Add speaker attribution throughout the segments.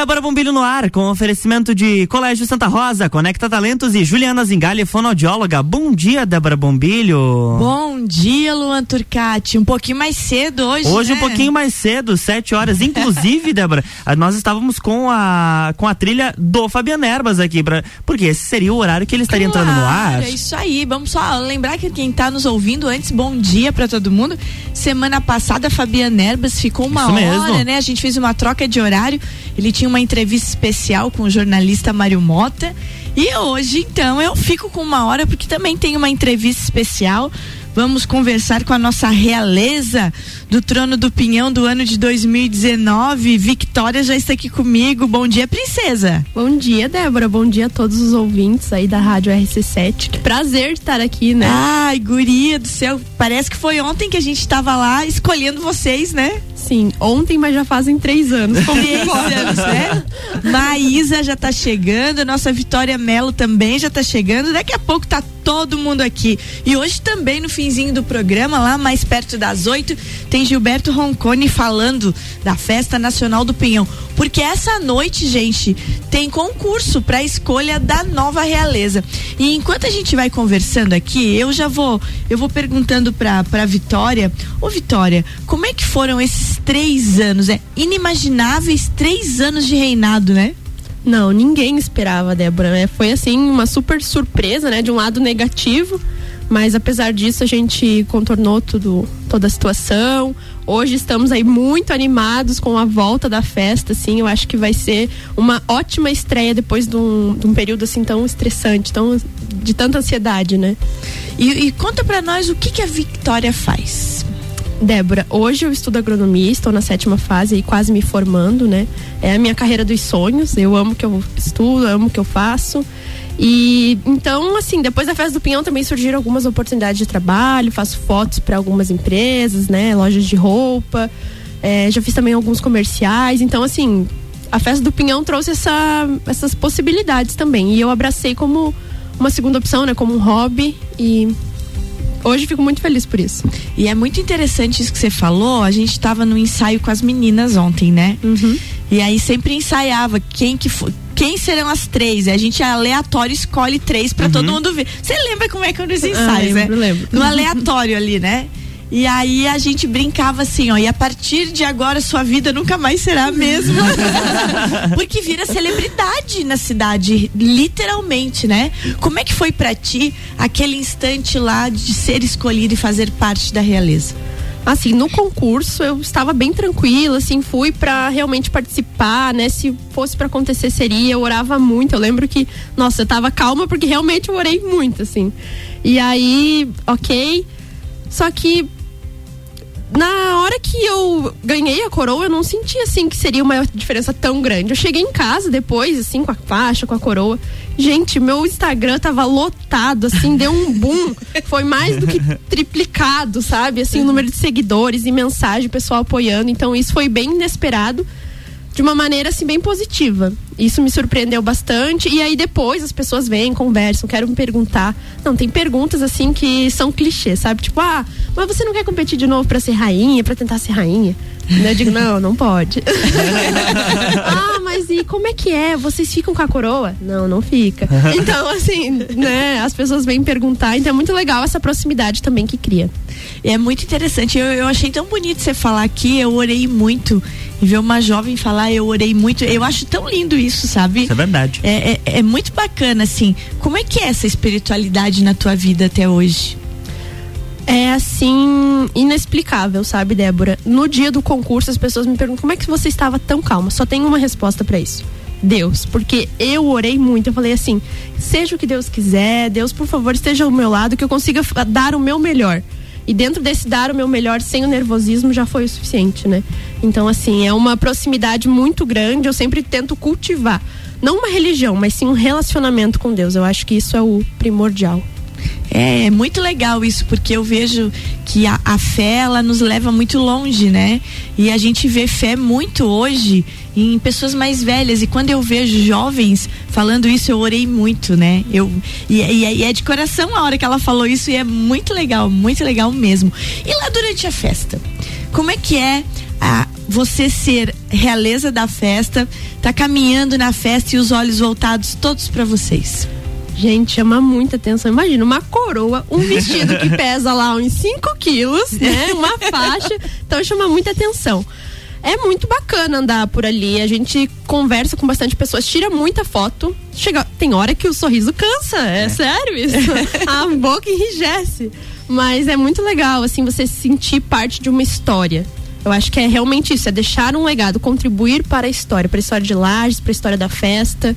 Speaker 1: Débora Bombilho no ar, com oferecimento de Colégio Santa Rosa, Conecta Talentos e Juliana Zingali, fonoaudióloga. Bom dia, Débora Bombilho.
Speaker 2: Bom dia, Luan Turcati. Um pouquinho mais cedo hoje.
Speaker 1: Hoje
Speaker 2: né?
Speaker 1: um pouquinho mais cedo, sete horas. Inclusive, Débora, nós estávamos com a, com a trilha do Fabiano Erbas aqui, pra, porque esse seria o horário que ele estaria
Speaker 2: claro,
Speaker 1: entrando no ar.
Speaker 2: É isso aí. Vamos só lembrar que quem está nos ouvindo antes, bom dia para todo mundo. Semana passada, a Fabiana Erbas ficou uma
Speaker 1: Isso
Speaker 2: hora,
Speaker 1: mesmo.
Speaker 2: né? A gente fez uma troca de horário. Ele tinha uma entrevista especial com o jornalista Mário Mota. E hoje, então, eu fico com uma hora porque também tem uma entrevista especial. Vamos conversar com a nossa realeza do Trono do Pinhão do ano de 2019. Victória já está aqui comigo. Bom dia, princesa.
Speaker 3: Bom dia, Débora. Bom dia a todos os ouvintes aí da Rádio RC7. Que prazer estar aqui, né?
Speaker 2: Ai, guria do céu. Parece que foi ontem que a gente estava lá escolhendo vocês, né?
Speaker 3: Sim, ontem, mas já fazem três anos. Como
Speaker 2: Três anos, né? Maísa já tá chegando, nossa Vitória Melo também já tá chegando. Daqui a pouco tá todo mundo aqui. E hoje também no finzinho do programa, lá mais perto das oito, tem Gilberto Roncone falando da Festa Nacional do Pinhão. Porque essa noite, gente, tem concurso para escolha da nova realeza. E enquanto a gente vai conversando aqui, eu já vou, eu vou perguntando pra, pra Vitória, ô Vitória, como é que foram esses três anos? É inimagináveis três anos de reinado, né?
Speaker 3: Não, ninguém esperava, Débora. né? Foi assim, uma super surpresa, né? De um lado negativo, mas apesar disso a gente contornou tudo, toda a situação. Hoje estamos aí muito animados com a volta da festa, assim. Eu acho que vai ser uma ótima estreia depois de um, de um período assim tão estressante, tão de tanta ansiedade, né?
Speaker 2: E, e conta pra nós o que, que a Vitória faz.
Speaker 3: Débora, hoje eu estudo agronomia, estou na sétima fase e quase me formando, né? É a minha carreira dos sonhos. Eu amo o que eu estudo, amo o que eu faço. E então, assim, depois da festa do Pinhão também surgiram algumas oportunidades de trabalho, faço fotos para algumas empresas, né? Lojas de roupa. É, já fiz também alguns comerciais. Então, assim, a festa do Pinhão trouxe essa, essas possibilidades também. E eu abracei como uma segunda opção, né? Como um hobby. E hoje fico muito feliz por isso.
Speaker 2: E é muito interessante isso que você falou. A gente estava no ensaio com as meninas ontem, né?
Speaker 3: Uhum.
Speaker 2: E aí sempre ensaiava quem que foi. Quem serão as três? E a gente aleatório escolhe três pra todo mundo ver. Você lembra como é que eram os ensaios,
Speaker 3: lembro,
Speaker 2: né?
Speaker 3: lembro.
Speaker 2: No aleatório ali, né? E aí a gente brincava assim, ó, e a partir de agora sua vida nunca mais será a mesma. Porque vira celebridade na cidade, literalmente, né? Como é que foi pra ti aquele instante lá de ser escolhido e fazer parte da realeza?
Speaker 3: Assim, no concurso eu estava bem tranquila, assim, fui pra realmente participar, né? Se fosse pra acontecer seria, eu orava muito. Eu lembro que, nossa, eu tava calma porque realmente eu orei muito, assim. E aí, ok. Só que na hora que eu ganhei a coroa, eu não senti assim que seria uma diferença tão grande. Eu cheguei em casa depois, assim, com a faixa, com a coroa. Gente, meu Instagram tava lotado, assim, deu um boom. Foi mais do que triplicado, sabe? Assim, o número de seguidores e mensagem, pessoal apoiando. Então, isso foi bem inesperado de uma maneira assim bem positiva. Isso me surpreendeu bastante. E aí depois as pessoas vêm, conversam, querem me perguntar. Não, tem perguntas assim que são clichês, sabe? Tipo, ah, mas você não quer competir de novo para ser rainha, para tentar ser rainha? Eu digo, não, não pode. ah, mas e como é que é? Vocês ficam com a coroa? Não, não fica. Então, assim, né, as pessoas vêm perguntar, então é muito legal essa proximidade também que cria.
Speaker 2: É muito interessante. Eu, eu achei tão bonito você falar aqui. Eu orei muito. E ver uma jovem falar, eu orei muito. Eu acho tão lindo isso, sabe?
Speaker 1: Isso é verdade.
Speaker 2: É, é, é muito bacana, assim. Como é que é essa espiritualidade na tua vida até hoje?
Speaker 3: É assim, inexplicável, sabe, Débora? No dia do concurso, as pessoas me perguntam como é que você estava tão calma. Só tem uma resposta para isso. Deus, porque eu orei muito, eu falei assim: seja o que Deus quiser, Deus, por favor, esteja ao meu lado, que eu consiga dar o meu melhor. E dentro desse dar o meu melhor sem o nervosismo já foi o suficiente, né? Então, assim, é uma proximidade muito grande, eu sempre tento cultivar. Não uma religião, mas sim um relacionamento com Deus. Eu acho que isso é o primordial.
Speaker 2: É, é muito legal isso, porque eu vejo que a, a fé, ela nos leva muito longe, né? E a gente vê fé muito hoje em pessoas mais velhas. E quando eu vejo jovens falando isso, eu orei muito, né? Eu, e, e- e é de coração a hora que ela falou isso, e é muito legal, muito legal mesmo. E lá durante a festa, como é que é a, você ser realeza da festa, tá caminhando na festa e os olhos voltados todos para vocês.
Speaker 3: Gente, chama muita atenção. Imagina uma coroa, um vestido que pesa lá uns 5 quilos, né? Uma faixa. Então chama muita atenção. É muito bacana andar por ali. A gente conversa com bastante pessoas, tira muita foto. Chega, tem hora que o sorriso cansa, é, é. sério isso. A boca enrijece. Mas é muito legal, assim, você sentir parte de uma história. Eu acho que é realmente isso, é deixar um legado, contribuir para a história, para a história de Lages, para a história da festa.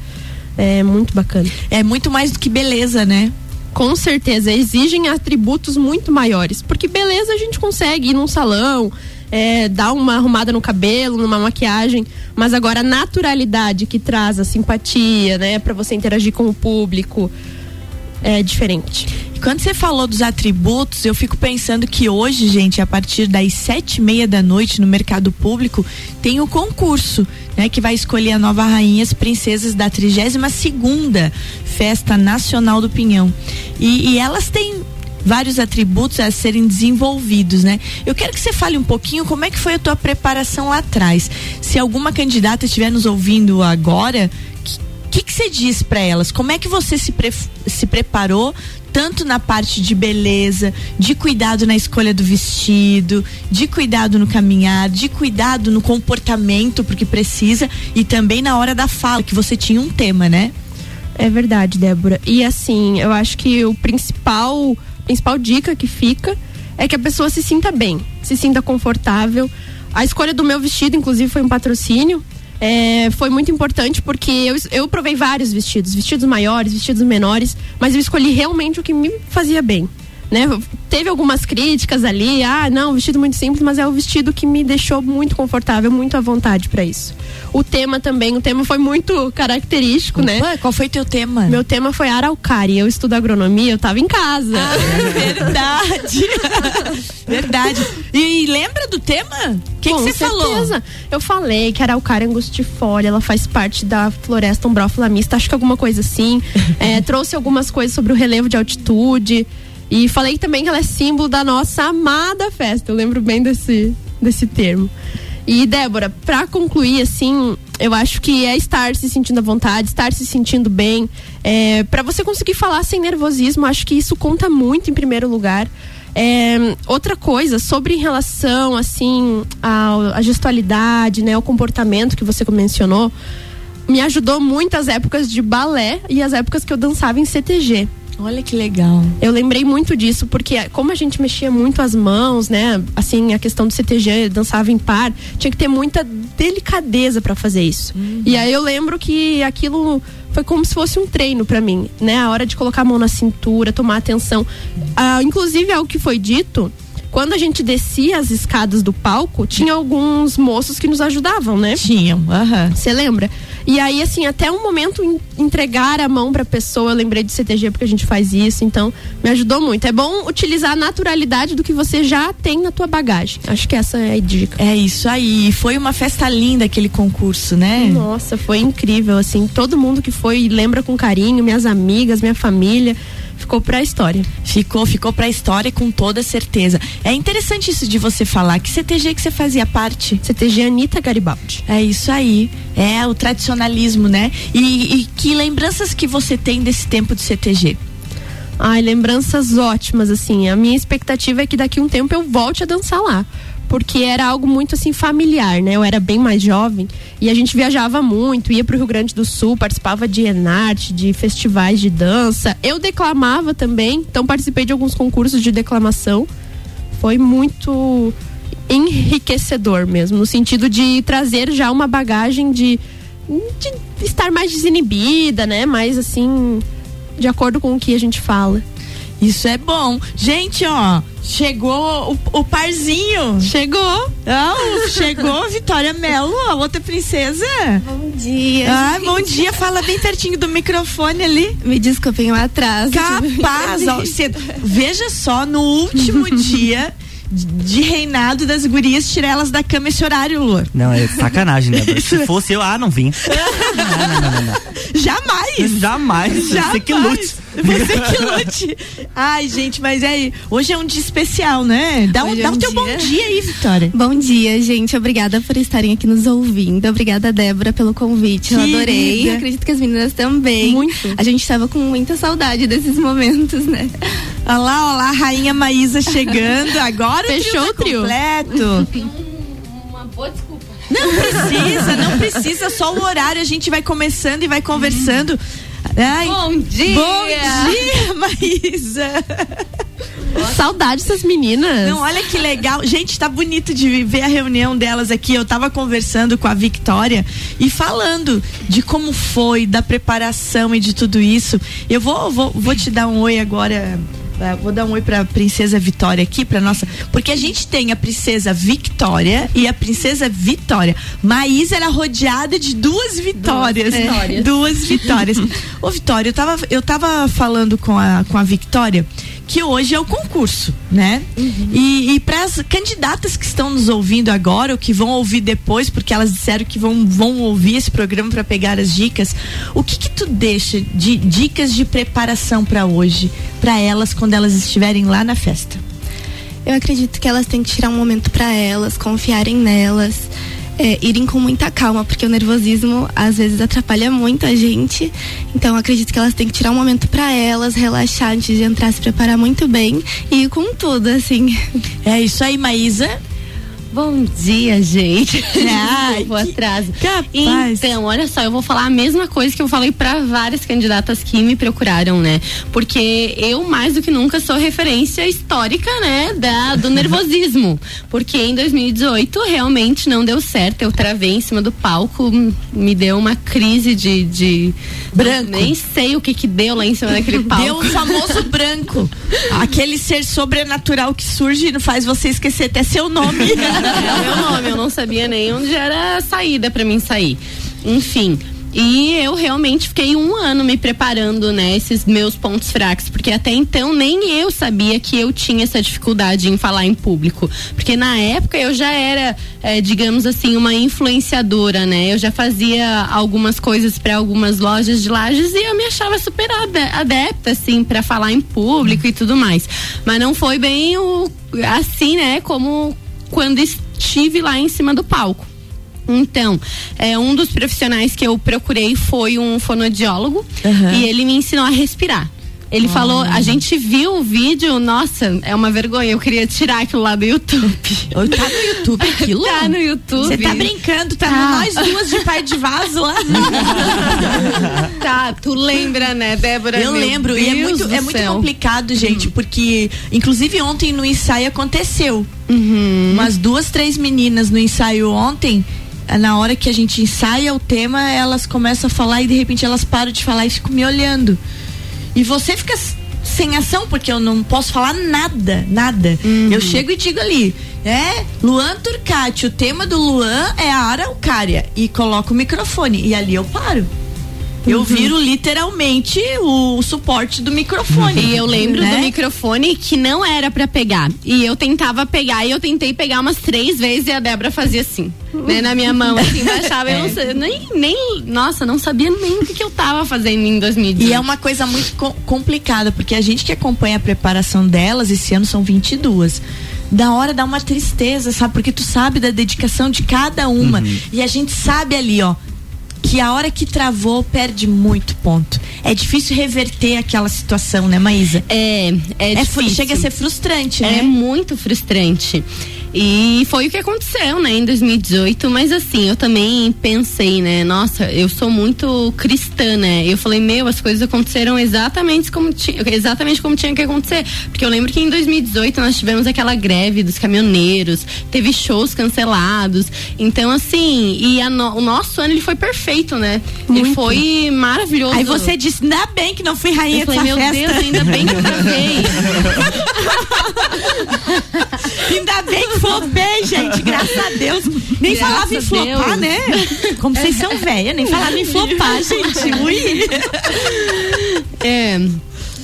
Speaker 3: É muito bacana.
Speaker 2: É muito mais do que beleza, né?
Speaker 3: Com certeza, exigem atributos muito maiores. Porque beleza a gente consegue ir num salão, é, dar uma arrumada no cabelo, numa maquiagem, mas agora a naturalidade que traz a simpatia, né, para você interagir com o público é diferente.
Speaker 2: Quando você falou dos atributos, eu fico pensando que hoje, gente, a partir das sete e meia da noite no mercado público, tem o concurso, né, que vai escolher a nova rainha, as princesas da 32 segunda Festa Nacional do Pinhão. E, e elas têm vários atributos a serem desenvolvidos, né? Eu quero que você fale um pouquinho como é que foi a tua preparação lá atrás. Se alguma candidata estiver nos ouvindo agora, que, que você diz para elas? Como é que você se, pre se preparou tanto na parte de beleza, de cuidado na escolha do vestido, de cuidado no caminhar, de cuidado no comportamento, porque precisa, e também na hora da fala, que você tinha um tema, né?
Speaker 3: É verdade, Débora. E assim, eu acho que o principal principal dica que fica é que a pessoa se sinta bem, se sinta confortável. A escolha do meu vestido, inclusive, foi um patrocínio. É, foi muito importante porque eu, eu provei vários vestidos, vestidos maiores, vestidos menores, mas eu escolhi realmente o que me fazia bem né? Teve algumas críticas ali, ah, não, vestido muito simples, mas é o vestido que me deixou muito confortável, muito à vontade para isso. O tema também, o tema foi muito característico, né?
Speaker 2: Opa, né? Qual foi teu tema?
Speaker 3: Meu tema foi araucária. Eu estudo agronomia, eu tava em casa.
Speaker 2: Ah, verdade. verdade. E, e, lembra do tema? O que você falou?
Speaker 3: Eu falei que a araucária angustifolia, ela faz parte da floresta umbrófila mista, acho que alguma coisa assim. é, trouxe algumas coisas sobre o relevo de altitude. E falei também que ela é símbolo da nossa amada festa. Eu lembro bem desse, desse termo. E Débora, para concluir, assim, eu acho que é estar se sentindo à vontade, estar se sentindo bem. É, para você conseguir falar sem nervosismo, acho que isso conta muito em primeiro lugar. É, outra coisa, sobre em relação, assim, à, gestualidade, né, ao comportamento que você mencionou, me ajudou muito as épocas de balé e as épocas que eu dançava em CTG.
Speaker 2: Olha que legal.
Speaker 3: Eu lembrei muito disso, porque como a gente mexia muito as mãos, né? Assim, a questão do CTG, dançava em par, tinha que ter muita delicadeza para fazer isso. Uhum. E aí eu lembro que aquilo foi como se fosse um treino para mim, né? A hora de colocar a mão na cintura, tomar atenção. Ah, inclusive, algo que foi dito, quando a gente descia as escadas do palco, tinha alguns moços que nos ajudavam, né?
Speaker 2: Tinham, aham.
Speaker 3: Você lembra? E aí, assim, até um momento entregar a mão pra pessoa, eu lembrei de CTG porque a gente faz isso, então me ajudou muito. É bom utilizar a naturalidade do que você já tem na tua bagagem. Acho que essa é a dica.
Speaker 2: É isso aí. Foi uma festa linda aquele concurso, né?
Speaker 3: Nossa, foi incrível, assim. Todo mundo que foi lembra com carinho, minhas amigas, minha família ficou para a história.
Speaker 2: Ficou, ficou para a história com toda certeza. É interessante isso de você falar. Que CTG que você fazia parte?
Speaker 3: CTG Anitta Garibaldi.
Speaker 2: É isso aí. É o tradicionalismo, né? E, e que lembranças que você tem desse tempo de CTG?
Speaker 3: Ai, lembranças ótimas, assim. A minha expectativa é que daqui a um tempo eu volte a dançar lá porque era algo muito assim familiar, né? Eu era bem mais jovem e a gente viajava muito, ia para o Rio Grande do Sul, participava de Enarte, de festivais de dança. Eu declamava também, então participei de alguns concursos de declamação. Foi muito enriquecedor mesmo, no sentido de trazer já uma bagagem de, de estar mais desinibida, né? Mais assim, de acordo com o que a gente fala.
Speaker 2: Isso é bom. Gente, ó, chegou o, o parzinho.
Speaker 3: Chegou.
Speaker 2: Oh, chegou Vitória Melo, a outra princesa.
Speaker 3: Bom dia.
Speaker 2: Ah, bom dia. Fala bem pertinho do microfone ali.
Speaker 3: Me desculpem o atraso.
Speaker 2: Capaz. ó, veja só, no último dia de reinado das gurias, tirar elas da cama esse horário, Lu.
Speaker 1: Não, é sacanagem, né? Se fosse eu, ah, não vim. não, não, não, não, não.
Speaker 2: Jamais!
Speaker 1: Jamais!
Speaker 2: Jamais.
Speaker 1: Você que lute.
Speaker 2: Você que lute. Ai, gente, mas é. Hoje é um dia especial, né? Dá, um,
Speaker 3: é
Speaker 2: dá o teu
Speaker 3: dia.
Speaker 2: bom dia aí, Vitória.
Speaker 4: Bom dia, gente. Obrigada por estarem aqui nos ouvindo. Obrigada, Débora, pelo convite. Eu
Speaker 2: Querida.
Speaker 4: adorei. Acredito que as meninas também.
Speaker 3: Muito.
Speaker 4: A gente tava com muita saudade desses momentos, né?
Speaker 2: Olha lá, olha lá, a rainha Maísa chegando. Agora
Speaker 3: Fechou
Speaker 2: o trio. tá completo.
Speaker 3: Uma boa desculpa.
Speaker 2: Não precisa, não precisa. Só o horário a gente vai começando e vai conversando. Ai,
Speaker 3: Bom dia!
Speaker 2: bom dia, Maísa.
Speaker 3: Saudade dessas meninas.
Speaker 2: Não, olha que legal. Gente, tá bonito de ver a reunião delas aqui. Eu tava conversando com a Victoria e falando de como foi, da preparação e de tudo isso. Eu vou, vou, vou te dar um oi agora. Eh, Vou dar um oi pra princesa Vitória aqui, pra nossa. Porque a gente tem a princesa Victória e a princesa Vitória. Maísa era rodeada de duas vitórias.
Speaker 3: Duas vitórias.
Speaker 2: Duas vitórias. Ô, Vitória, eu tava, eu tava falando com a, com a Victória que hoje é o concurso, né? E, e para as candidatas que estão nos ouvindo agora, ou que vão ouvir depois, porque elas disseram que vão, vão ouvir esse programa para pegar as dicas, o que que tu deixa de dicas de preparação para hoje, para elas quando elas estiverem lá na festa?
Speaker 4: Eu acredito que elas têm que tirar um momento pra elas, confiarem nelas, é, irem com muita calma, porque o nervosismo às vezes atrapalha muito a gente. Então acredito que elas têm que tirar um momento pra elas, relaxar antes de entrar, se preparar muito bem e ir com tudo, assim.
Speaker 2: É isso aí, Maísa.
Speaker 5: Bom dia, gente.
Speaker 2: Ai,
Speaker 5: Desculpa
Speaker 2: que-
Speaker 5: atraso.
Speaker 2: Capaz.
Speaker 5: Então, olha só, eu vou falar a mesma coisa que eu falei para várias candidatas que me procuraram, né? Porque eu, mais do que nunca, sou referência histórica, né? Da, do nervosismo. Porque em 2018 realmente não deu certo. Eu travei em cima do palco, me deu uma crise de. de
Speaker 2: Branco.
Speaker 5: Nem sei o que que deu lá em cima daquele palco.
Speaker 2: Deu o famoso branco. Aquele ser sobrenatural que surge e faz você esquecer até seu nome.
Speaker 5: É meu nome, eu não sabia nem onde era a saída pra mim sair. Enfim. E eu realmente fiquei um ano me preparando, né, esses meus pontos fracos, porque até então nem eu sabia que eu tinha essa dificuldade em falar em público, porque na época eu já era, eh, digamos assim, uma influenciadora, né, eu já fazia algumas coisas para algumas lojas de lajes e eu me achava super ade- adepta, assim, para falar em público e tudo mais, mas não foi bem o assim, né, como quando estive lá em cima do palco. Então, é, um dos profissionais que eu procurei foi um fonoaudiólogo
Speaker 2: Aham.
Speaker 5: e ele me ensinou a respirar. Ele falou, a gente viu o vídeo, nossa, é uma vergonha, eu queria tirar aquilo lá do YouTube.
Speaker 2: Ô, Tá no YouTube aquilo?
Speaker 5: Tá no YouTube.
Speaker 2: Você tá brincando, tá,
Speaker 5: Tá.
Speaker 2: nós duas de par de vaso lá.
Speaker 5: Tá, tu lembra, né, Débora?
Speaker 2: Eu
Speaker 5: Meu
Speaker 2: lembro, e é
Speaker 5: Deus
Speaker 2: muito, é muito
Speaker 5: céu.
Speaker 2: complicado, gente, porque inclusive ontem no ensaio aconteceu.
Speaker 5: Uhum.
Speaker 2: Umas duas, três meninas no ensaio ontem, eh, na hora que a gente ensaia o tema, elas começam a falar e de repente elas param de falar e ficam me olhando. E você fica sem ação, porque eu não posso falar nada, nada. Eu chego e digo ali, é, Luan Turcati, o tema do Luan é a araucária. E coloco o microfone. E ali eu paro. Eu viro literalmente o suporte do microfone.
Speaker 5: E eu lembro
Speaker 2: né?
Speaker 5: do microfone que não era pra pegar. E eu tentava pegar, e eu tentei pegar umas três vezes e a Débora fazia assim, né, na minha mão, assim, baixava. Eu não sei, nem, nem, nossa, não sabia nem o que, que eu tava fazendo em 2018.
Speaker 2: E é uma coisa muito co- complicada, porque a gente que acompanha a preparação delas, esse ano são 22. Da hora dá uma tristeza, sabe? Porque tu sabe da dedicação de cada uma. E a gente sabe ali, ó, que a hora que travou perde muito ponto. É difícil reverter aquela situação, né, Maísa?
Speaker 5: É, é,
Speaker 2: É chega a ser frustrante,
Speaker 5: É
Speaker 2: né?
Speaker 5: muito frustrante. E foi o que aconteceu, né, em 2018. Mas assim, eu também pensei, né, nossa, eu sou muito cristã, né? Eu falei, meu, as coisas aconteceram exatamente como, ti, exatamente como tinha que acontecer. Porque eu lembro que em 2018 nós tivemos aquela greve dos caminhoneiros, teve shows cancelados. Então, assim, e no- o nosso ano ele foi perfeito, né? Ele
Speaker 3: Muito.
Speaker 5: foi maravilhoso.
Speaker 2: Aí você disse, ainda bem que não fui rainha
Speaker 5: eu falei, meu
Speaker 2: festa.
Speaker 5: Deus, ainda bem que eu gravei.
Speaker 2: Ainda bem que flopei, gente. Graças a Deus. Nem
Speaker 5: Graças
Speaker 2: falava em flopar,
Speaker 5: Deus.
Speaker 2: né? Como vocês são velhas, nem falava em flopar, gente. Ui.
Speaker 5: É,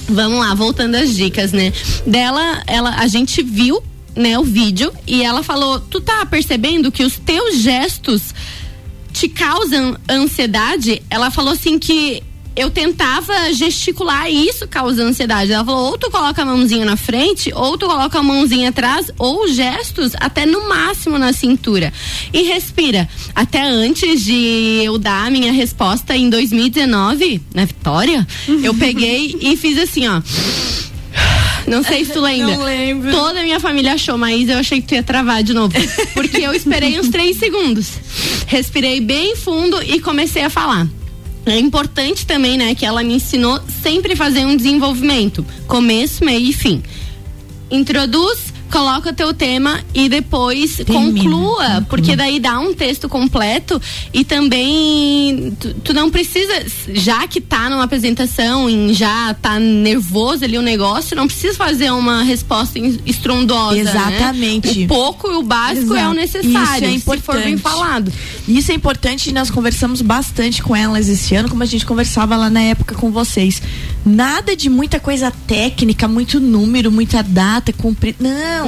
Speaker 5: vamos lá, voltando às dicas, né? Dela, ela, a gente viu né, o vídeo e ela falou: "Tu tá percebendo que os teus gestos te causam ansiedade?" Ela falou assim que eu tentava gesticular e isso causa ansiedade. Ela falou: ou tu coloca a mãozinha na frente, ou tu coloca a mãozinha atrás, ou gestos até no máximo na cintura. E respira. Até antes de eu dar a minha resposta em 2019, na Vitória, eu peguei e fiz assim, ó. Não sei se tu lembra.
Speaker 2: Não lembro.
Speaker 5: Toda a minha família achou, mas eu achei que tu ia travar de novo. Porque eu esperei uns três segundos. Respirei bem fundo e comecei a falar. É importante também, né, que ela me ensinou sempre fazer um desenvolvimento, começo, meio e fim. Introduz, coloca teu tema e depois
Speaker 2: Termina.
Speaker 5: conclua, porque daí dá um texto completo e também tu, tu não precisa, já que tá numa apresentação e já tá nervoso ali o negócio, não precisa fazer uma resposta estrondosa. né?
Speaker 2: Exatamente.
Speaker 5: O pouco e o básico é o
Speaker 2: Exato.
Speaker 5: necessário,
Speaker 2: Isso é
Speaker 5: se for bem
Speaker 2: importante.
Speaker 5: falado.
Speaker 2: Isso é importante e nós conversamos bastante com elas esse ano, como a gente conversava lá na época com vocês. Nada de muita coisa técnica, muito número, muita data, cumprir. Não.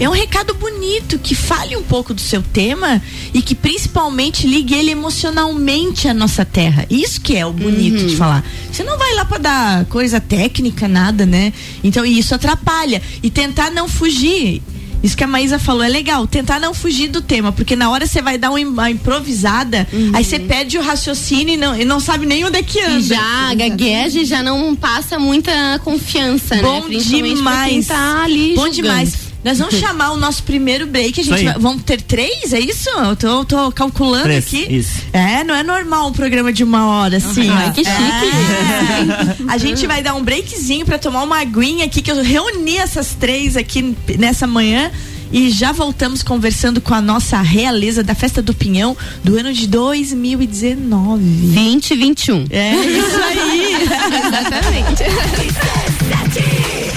Speaker 2: É um recado bonito que fale um pouco do seu tema e que principalmente ligue ele emocionalmente à nossa terra. Isso que é o bonito de falar. Você não vai lá para dar coisa técnica, nada, né? Então isso atrapalha. E tentar não fugir. Isso que a Maísa falou é legal, tentar não fugir do tema, porque na hora você vai dar uma im- uma improvisada, aí você perde o raciocínio e não, e não sabe nem onde é que anda.
Speaker 5: E já gagueja já não passa muita confiança, né?
Speaker 2: Bom
Speaker 5: pra
Speaker 2: demais.
Speaker 5: tá ali
Speaker 2: Bom
Speaker 5: julgando.
Speaker 2: demais. Nós vamos chamar o nosso primeiro break. A gente vai- vamos ter três, é isso? Eu tô, tô calculando
Speaker 1: Três,
Speaker 2: aqui.
Speaker 1: isso.
Speaker 2: É, não é normal um programa de uma hora, assim.
Speaker 3: Ai, que chique.
Speaker 2: É. A gente vai dar um breakzinho pra tomar uma aguinha aqui, que eu reuni essas três aqui nessa manhã. E já voltamos conversando com a nossa realeza da Festa do Pinhão do ano de 2019.
Speaker 5: 2021.
Speaker 2: É isso aí.
Speaker 5: Exatamente.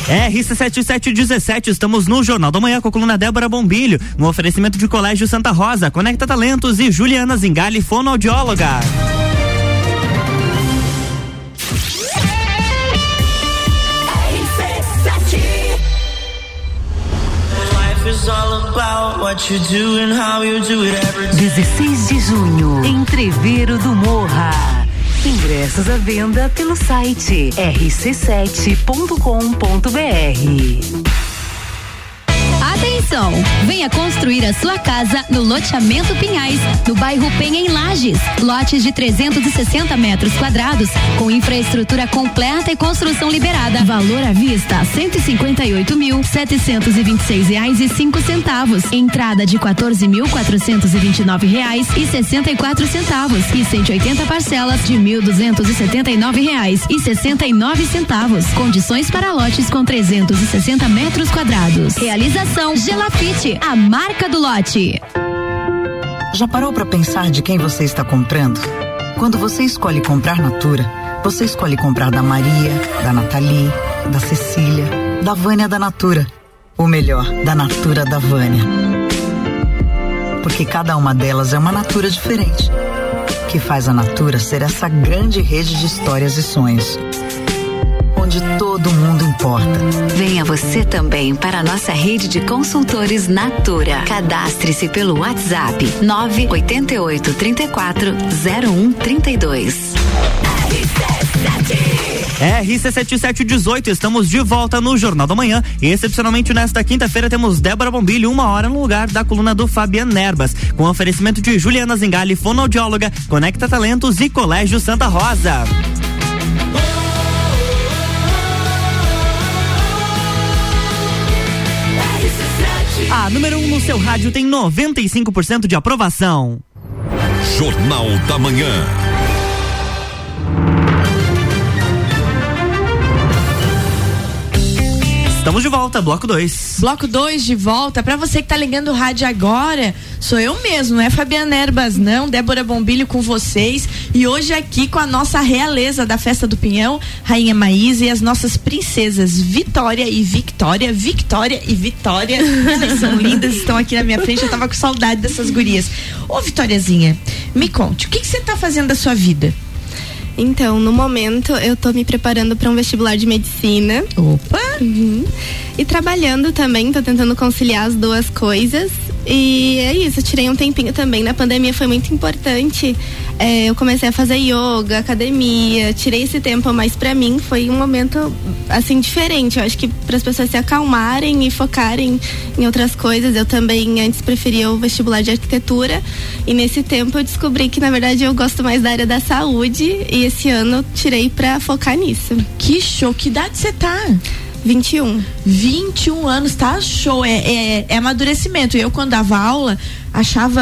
Speaker 1: RC7717, estamos no Jornal da Manhã com a coluna Débora Bombilho, no oferecimento de Colégio Santa Rosa, Conecta Talentos e Juliana Zingali, fonoaudióloga.
Speaker 6: Life is all about what you do and how you do it every day.
Speaker 7: 16 de junho, Entreveiro do Morra. Ingressos à venda pelo site rc7.com.br.
Speaker 8: Atenção! Venha construir a sua casa no loteamento Pinhais, no bairro Penha em Lages. Lotes de 360 metros quadrados, com infraestrutura completa e construção liberada. Valor à vista: mil reais e cinco centavos. Entrada de 14 mil reais e sessenta e quatro centavos e 180 parcelas de mil duzentos e reais e sessenta e nove centavos. Condições para lotes com 360 metros quadrados. Realização Gelafite, a marca do lote.
Speaker 9: Já parou para pensar de quem você está comprando? Quando você escolhe comprar Natura, você escolhe comprar da Maria, da Nathalie, da Cecília, da Vânia da Natura. Ou melhor, da Natura da Vânia. Porque cada uma delas é uma Natura diferente. Que faz a Natura ser essa grande rede de histórias e sonhos. Onde todo mundo importa.
Speaker 7: Venha você também para a nossa rede de consultores Natura. Cadastre-se pelo WhatsApp 988 34 0132.
Speaker 1: RC7718, estamos de volta no Jornal da Manhã. E excepcionalmente nesta quinta-feira temos Débora Bombilho, uma hora no lugar da coluna do Fabiano Nerbas, com oferecimento de Juliana Zingali, fonoaudióloga, Conecta Talentos e Colégio Santa Rosa. A número 1 um no seu rádio tem 95% de aprovação.
Speaker 10: Jornal da Manhã.
Speaker 1: Estamos de volta, bloco 2.
Speaker 2: Bloco 2 de volta. Pra você que tá ligando o rádio agora, sou eu mesmo, não é Fabiana Erbas, não. Débora Bombilho com vocês. E hoje aqui com a nossa realeza da Festa do Pinhão, Rainha Maísa e as nossas princesas Vitória e Victória. Victória e Vitória. Elas são lindas, estão aqui na minha frente. Eu tava com saudade dessas gurias. Ô, Vitóriazinha, me conte, o que que você tá fazendo da sua vida?
Speaker 4: Então, no momento, eu tô me preparando para um vestibular de medicina.
Speaker 2: Opa!
Speaker 4: Uhum. E trabalhando também, tô tentando conciliar as duas coisas. E é isso, tirei um tempinho também. Na pandemia foi muito importante. É, eu comecei a fazer yoga, academia, tirei esse tempo mais pra mim. Foi um momento, assim, diferente. Eu acho que para as pessoas se acalmarem e focarem em outras coisas. Eu também antes preferia o vestibular de arquitetura. E nesse tempo eu descobri que, na verdade, eu gosto mais da área da saúde. E esse ano eu tirei pra focar nisso.
Speaker 2: Que show! Que idade você tá?
Speaker 4: 21.
Speaker 2: 21 anos, tá show. É, é, é amadurecimento. Eu, quando dava aula, achava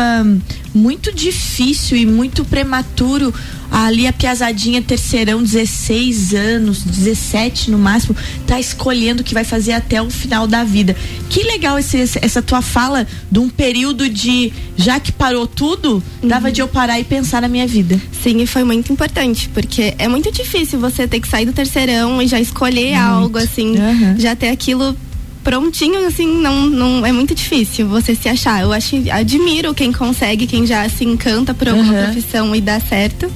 Speaker 2: muito difícil e muito prematuro ali a piazadinha terceirão, 16 anos, 17 no máximo, tá escolhendo o que vai fazer até o final da vida. Que legal esse, essa tua fala de um período de já que parou tudo, uhum. dava de eu parar e pensar na minha vida.
Speaker 4: Sim, e foi muito importante, porque é muito difícil você ter que sair do terceirão e já escolher muito. algo assim, uhum. já ter aquilo prontinho, assim, não, não é muito difícil você se achar. Eu acho, admiro quem consegue, quem já se encanta por alguma uhum. profissão e dá certo.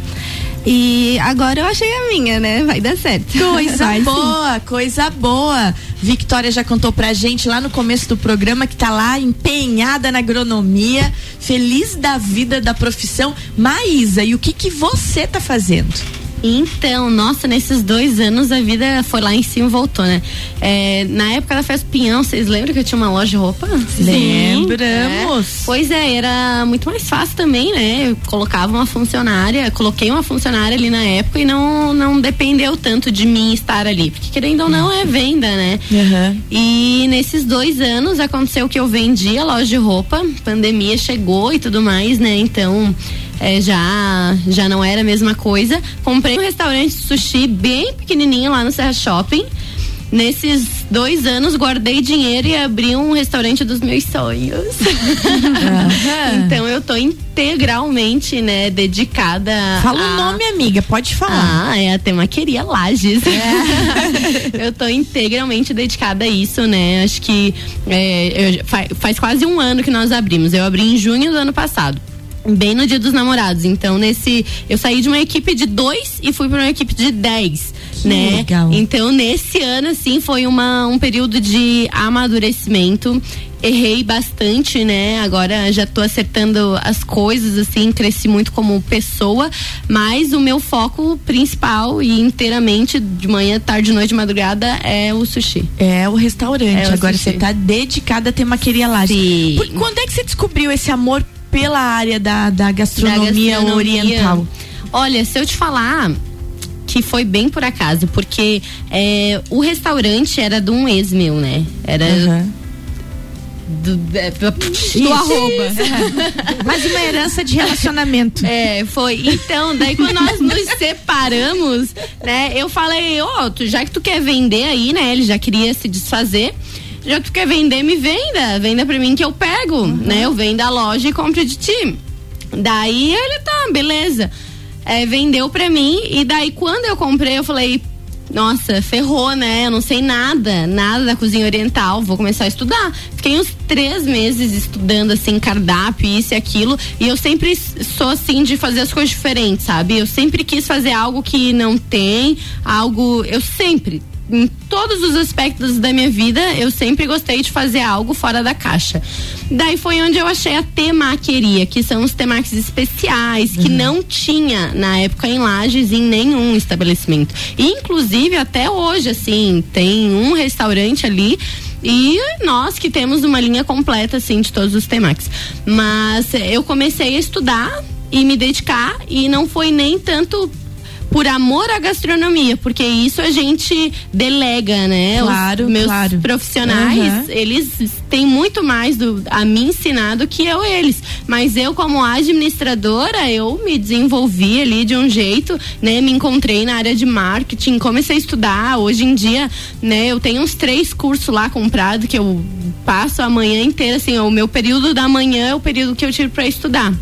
Speaker 4: E agora eu achei a minha, né? Vai dar certo.
Speaker 2: Coisa boa, coisa boa. Victoria já contou pra gente lá no começo do programa que tá lá empenhada na agronomia, feliz da vida da profissão. Maísa, e o que que você tá fazendo?
Speaker 5: Então, nossa, nesses dois anos a vida foi lá em cima e voltou, né? É, na época da Festa Pinhão, vocês lembram que eu tinha uma loja de roupa?
Speaker 2: Lembramos. É.
Speaker 5: Pois é, era muito mais fácil também, né? Eu colocava uma funcionária, coloquei uma funcionária ali na época e não, não dependeu tanto de mim estar ali. Porque querendo ou não é venda, né? Uhum. E nesses dois anos aconteceu que eu vendi a loja de roupa, pandemia chegou e tudo mais, né? Então é, já, já não era a mesma coisa. Comprei um restaurante de sushi bem pequenininho lá no Serra Shopping. Nesses dois anos, guardei dinheiro e abri um restaurante dos meus sonhos. então, eu tô integralmente, né, dedicada.
Speaker 2: Fala a... o nome, amiga, pode falar.
Speaker 5: Ah, é a Temaqueria Lages. É. eu tô integralmente dedicada a isso, né? Acho que é, eu, faz, faz quase um ano que nós abrimos. Eu abri em junho do ano passado bem no dia dos namorados. Então, nesse. Eu saí de uma equipe de dois e fui para uma equipe de dez. Que né? Legal. Então, nesse ano, assim, foi uma, um período de amadurecimento. Errei bastante, né? Agora já tô acertando as coisas, assim, cresci muito como pessoa, mas o meu foco principal e inteiramente de manhã, tarde, noite, madrugada é o sushi.
Speaker 2: É o restaurante. É o Agora você tá dedicada a ter maqueria lá. Sim. Por, quando é que você descobriu esse amor pela área da, da, gastronomia, da gastronomia oriental?
Speaker 5: Olha, se eu te falar que foi bem por acaso, porque é, o restaurante era de um ex meu, né? Era. Uhum. Do, do arroba.
Speaker 2: Mas uma herança de relacionamento.
Speaker 5: É, foi. Então, daí quando nós nos separamos, né, eu falei, ó, oh, já que tu quer vender aí, né? Ele já queria se desfazer já que tu quer vender, me venda. Venda pra mim que eu pego, uhum. né? Eu vendo a loja e compro de ti. Daí ele tá, beleza. É, vendeu pra mim e daí quando eu comprei, eu falei, nossa, ferrou, né? Eu não sei nada, nada da cozinha oriental, vou começar a estudar. Fiquei uns três meses estudando, assim, cardápio, isso e aquilo, e eu sempre sou assim de fazer as coisas diferentes, sabe? Eu sempre quis fazer algo que não tem, algo. Eu sempre, em todos os aspectos da minha vida, eu sempre gostei de fazer algo fora da caixa. Daí foi onde eu achei a temaqueria, que são os temaques especiais, que uhum. não tinha na época em Lages em nenhum estabelecimento. Inclusive até hoje, assim, tem um restaurante ali e nós que temos uma linha completa assim de todos os temacs. Mas eu comecei a estudar e me dedicar e não foi nem tanto por amor à gastronomia, porque isso a gente delega, né?
Speaker 2: Claro,
Speaker 5: Os meus
Speaker 2: claro.
Speaker 5: profissionais, uhum. eles têm muito mais do, a me ensinar do que eu eles. Mas eu, como administradora, eu me desenvolvi ali de um jeito, né? Me encontrei na área de marketing, comecei a estudar. Hoje em dia, né? Eu tenho uns três cursos lá comprados que eu passo a manhã inteira, assim, o meu período da manhã é o período que eu tiro para estudar.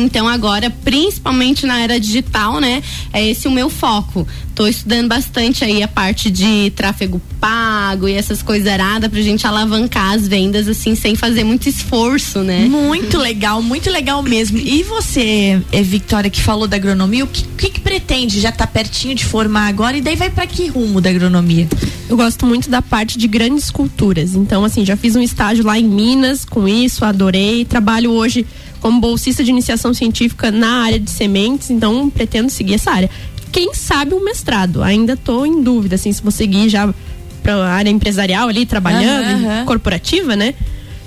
Speaker 5: Então agora, principalmente na era digital, né, é esse o meu foco. Tô estudando bastante aí a parte de tráfego pago e essas coisas aradas pra gente alavancar as vendas assim sem fazer muito esforço, né?
Speaker 2: Muito legal, muito legal mesmo. E você, é Victoria, que falou da agronomia, o que, que, que pretende? Já tá pertinho de formar agora e daí vai para que rumo da agronomia?
Speaker 3: Eu gosto muito da parte de grandes culturas. Então, assim, já fiz um estágio lá em Minas com isso, adorei. Trabalho hoje como bolsista de iniciação científica na área de sementes, então pretendo seguir essa área. Quem sabe um mestrado? Ainda estou em dúvida, assim, se vou seguir já para a área empresarial ali, trabalhando,
Speaker 2: Aham, aham.
Speaker 3: corporativa, né?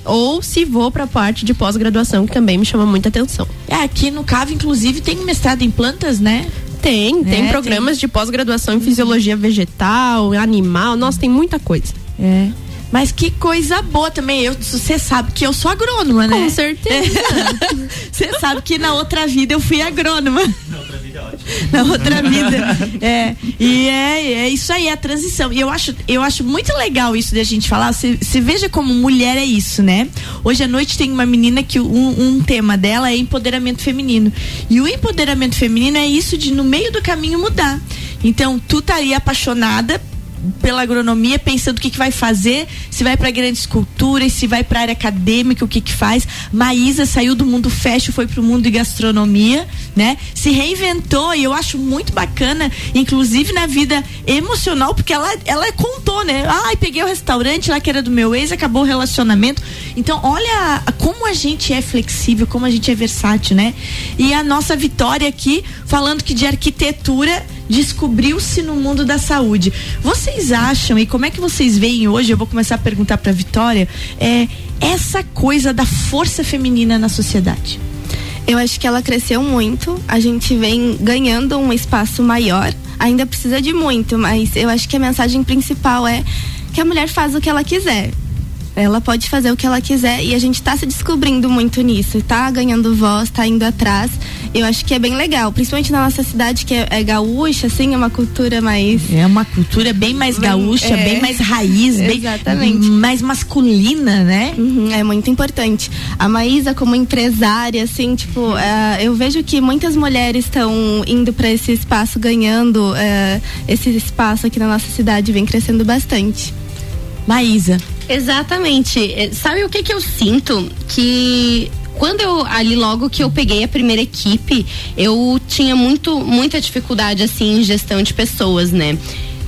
Speaker 3: Ou se vou para a parte de pós-graduação, que também me chama muita atenção.
Speaker 2: É, aqui no CAV, inclusive, tem mestrado em plantas, né?
Speaker 3: Tem, tem
Speaker 2: É,
Speaker 3: programas de pós-graduação em fisiologia vegetal, animal, nossa, tem muita coisa.
Speaker 2: É. Mas que coisa boa também. Eu, você sabe que eu sou agrônoma, né?
Speaker 3: Com certeza.
Speaker 2: Você sabe que na outra vida eu fui agrônoma. Na outra vida. É. E é, é isso aí, é a transição. E eu acho, eu acho muito legal isso de a gente falar. Você você veja como mulher é isso, né? Hoje à noite tem uma menina que um, um tema dela é empoderamento feminino. E o empoderamento feminino é isso de no meio do caminho mudar. Então, tu estaria apaixonada pela agronomia, pensando o que, que vai fazer, se vai para grandes culturas, se vai para área acadêmica, o que que faz. Maísa saiu do mundo fashion, foi pro mundo de gastronomia, né? Se reinventou e eu acho muito bacana, inclusive na vida emocional, porque ela ela contou, né? Ai, peguei o restaurante lá que era do meu ex, acabou o relacionamento. Então, olha como a gente é flexível, como a gente é versátil, né? E a nossa Vitória aqui falando que de arquitetura descobriu-se no mundo da saúde. Vocês acham e como é que vocês veem hoje? Eu vou começar a perguntar para Vitória, é essa coisa da força feminina na sociedade.
Speaker 4: Eu acho que ela cresceu muito. A gente vem ganhando um espaço maior. Ainda precisa de muito, mas eu acho que a mensagem principal é que a mulher faz o que ela quiser. Ela pode fazer o que ela quiser e a gente está se descobrindo muito nisso, tá ganhando voz, tá indo atrás. Eu acho que é bem legal, principalmente na nossa cidade que é, é gaúcha, assim, é uma cultura mais
Speaker 2: É uma cultura bem mais
Speaker 4: Bem,
Speaker 2: gaúcha,
Speaker 4: é.
Speaker 2: bem mais raiz, bem
Speaker 4: Exatamente.
Speaker 2: mais masculina, né?
Speaker 4: Uhum, é muito importante. A Maísa, como empresária, assim, tipo, eh, eu vejo que muitas mulheres estão indo para esse espaço, ganhando eh, esse espaço aqui na nossa cidade, vem crescendo bastante.
Speaker 2: Maísa.
Speaker 5: Exatamente. É, Sabe o que que eu sinto? Que quando eu ali logo que eu peguei a primeira equipe, eu tinha muito muita dificuldade assim em gestão de pessoas, né?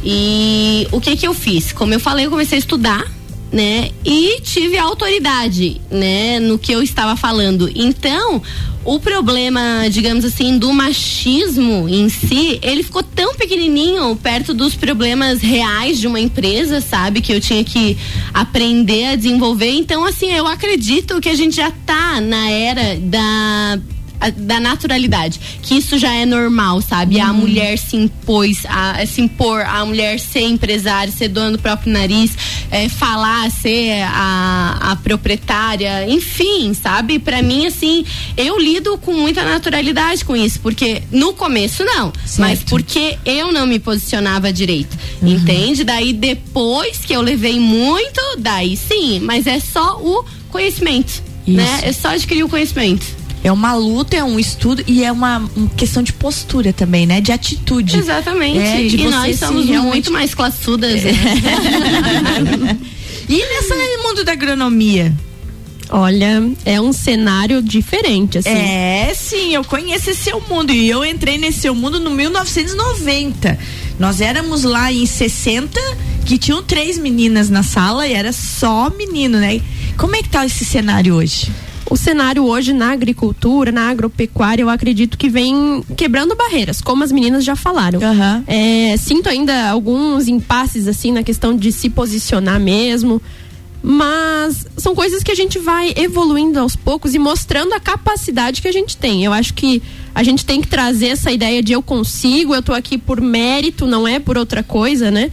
Speaker 5: E o que que eu fiz? Como eu falei, eu comecei a estudar né? E tive autoridade, né, no que eu estava falando. Então, o problema, digamos assim, do machismo em si, ele ficou tão pequenininho perto dos problemas reais de uma empresa, sabe? Que eu tinha que aprender a desenvolver. Então, assim, eu acredito que a gente já tá na era da da naturalidade, que isso já é normal, sabe? A mulher se impôs, a, se impor, a mulher ser empresária, ser dona do próprio nariz, é, falar, ser a, a proprietária, enfim, sabe? Pra mim, assim, eu lido com muita naturalidade com isso, porque no começo não, mas porque eu não me posicionava direito, entende? Daí depois que eu levei muito, daí sim, mas é só o conhecimento, né? É só adquirir o conhecimento.
Speaker 2: É uma luta, é um estudo e é uma, uma questão de postura também, né? De atitude.
Speaker 5: Exatamente.
Speaker 2: É, de
Speaker 5: e nós somos
Speaker 2: realmente-
Speaker 5: muito mais classudas. né?
Speaker 2: E nessa mundo da agronomia?
Speaker 3: Olha, é um cenário diferente, assim.
Speaker 2: É, sim, eu conheço esse seu mundo e eu entrei nesse seu mundo no 1990. Nós éramos lá em 60 que tinham três meninas na sala e era só menino, né? Como é que tá esse cenário hoje?
Speaker 3: O cenário hoje na agricultura, na agropecuária, eu acredito que vem quebrando barreiras, como as meninas já falaram. É, sinto ainda alguns impasses assim na questão de se posicionar mesmo. Mas são coisas que a gente vai evoluindo aos poucos e mostrando a capacidade que a gente tem. Eu acho que a gente tem que trazer essa ideia de eu consigo, eu tô aqui por mérito, não é por outra coisa, né?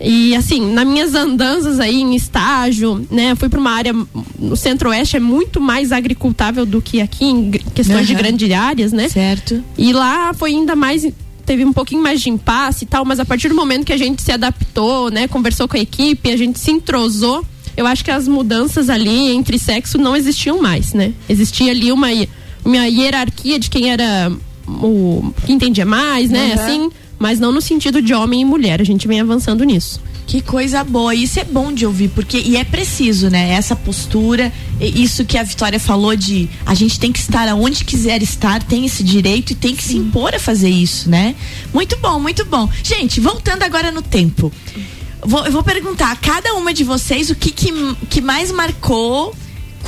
Speaker 3: E assim, nas minhas andanças aí em estágio, né, fui para uma área no Centro-Oeste é muito mais agricultável do que aqui em questões de
Speaker 2: Aham.
Speaker 3: grandes áreas, né?
Speaker 2: Certo.
Speaker 3: E lá foi ainda mais teve um pouquinho mais de impasse e tal, mas a partir do momento que a gente se adaptou, né, conversou com a equipe, a gente se entrosou, eu acho que as mudanças ali entre sexo não existiam mais, né? Existia ali uma uma uma hierarquia de quem era o que entendia mais, né?
Speaker 2: Uhum.
Speaker 3: Assim, mas não no sentido de homem e mulher. A gente vem avançando nisso.
Speaker 2: Que coisa boa. Isso é bom de ouvir, porque e é preciso, né? Essa postura, isso que a Vitória falou de a gente tem que estar aonde quiser estar, tem esse direito e tem que se impor a fazer isso, né? Muito bom, muito bom. Gente, voltando agora no tempo. Vou, eu vou perguntar a cada uma de vocês o que, que, que mais marcou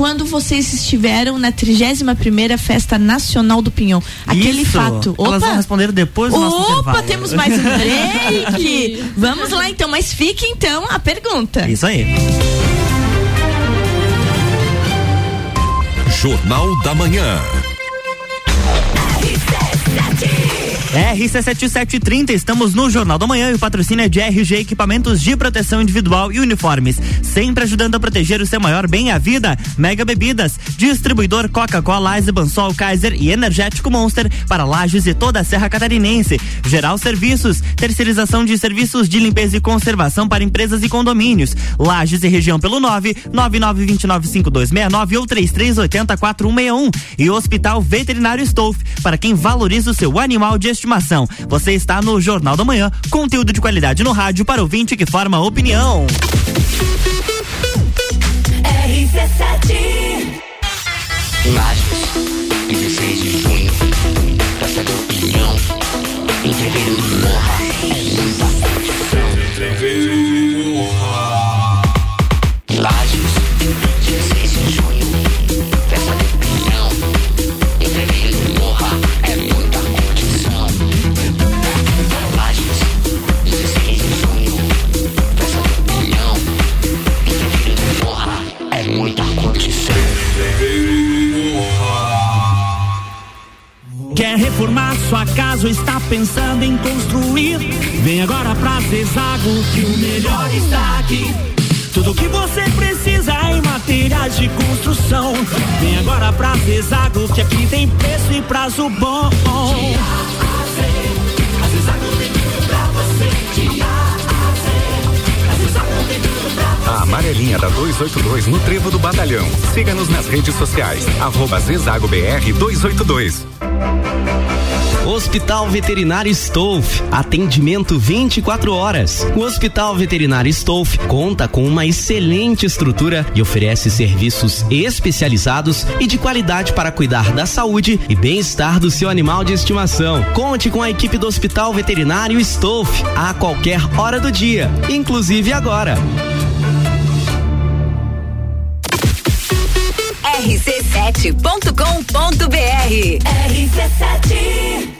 Speaker 2: quando vocês estiveram na 31ª Festa Nacional do Pinhão. Aquele
Speaker 1: Isso.
Speaker 2: fato.
Speaker 1: Elas vão
Speaker 2: Opa!
Speaker 1: responder depois do nosso
Speaker 2: Opa,
Speaker 1: intervalo.
Speaker 2: temos mais um break. Vamos lá então, mas fique então a pergunta.
Speaker 1: Isso aí.
Speaker 10: Jornal da Manhã.
Speaker 1: RC7730, estamos no Jornal da Manhã e o patrocínio é de RG Equipamentos de Proteção Individual e Uniformes. Sempre ajudando a proteger o seu maior bem, a vida. Mega Bebidas, distribuidor Coca-Cola, Eisenbahn, Sol, Kaiser e Energético Monster para Lages e toda a Serra Catarinense. Geral Serviços, terceirização de serviços de limpeza e conservação para empresas e condomínios. Lages e região pelo 9 99295269 ou 33804161. E Hospital Veterinário Stolf, para quem valoriza o seu animal de estimação. Você está no Jornal da Manhã, conteúdo de qualidade no rádio para ouvinte que forma opinião.
Speaker 11: Lages, 16 de junho, Praça da Opinião, entreveiro do Morra, é
Speaker 12: reformar sua casa ou está pensando em construir? Vem agora pra Zezago que o melhor está aqui. Tudo que você precisa em materiais de construção. Vem agora pra Zezago que aqui tem preço e prazo bom.
Speaker 13: A amarelinha da 282 no Trevo do Batalhão. Siga-nos nas redes sociais. Arroba Zezago BR 282.
Speaker 14: Hospital Veterinário Stolf, atendimento 24 horas. O Hospital Veterinário Stolf conta com uma excelente estrutura e oferece serviços especializados e de qualidade para cuidar da saúde e bem-estar do seu animal de estimação. Conte com a equipe do Hospital Veterinário Stolf a qualquer hora do dia, inclusive agora.
Speaker 15: rc7.com.br RC7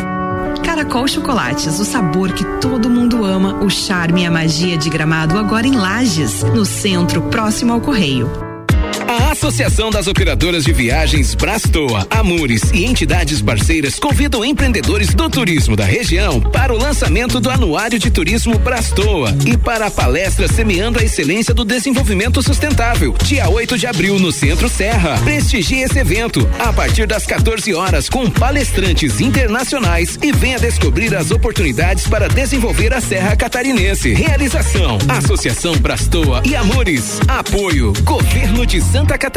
Speaker 16: Caracol Chocolates, o sabor que todo mundo ama, o charme e a magia de gramado agora em Lages, no centro, próximo ao Correio.
Speaker 17: Associação das Operadoras de Viagens Brastoa, Amures e entidades parceiras convidam empreendedores do turismo da região para o lançamento do Anuário de Turismo Brastoa e para a palestra Semeando a Excelência do Desenvolvimento Sustentável, dia 8 de abril no Centro Serra. Prestigie esse evento a partir das 14 horas com palestrantes internacionais e venha descobrir as oportunidades para desenvolver a Serra Catarinense. Realização: Associação Brastoa e Amores. Apoio: Governo de Santa Catarina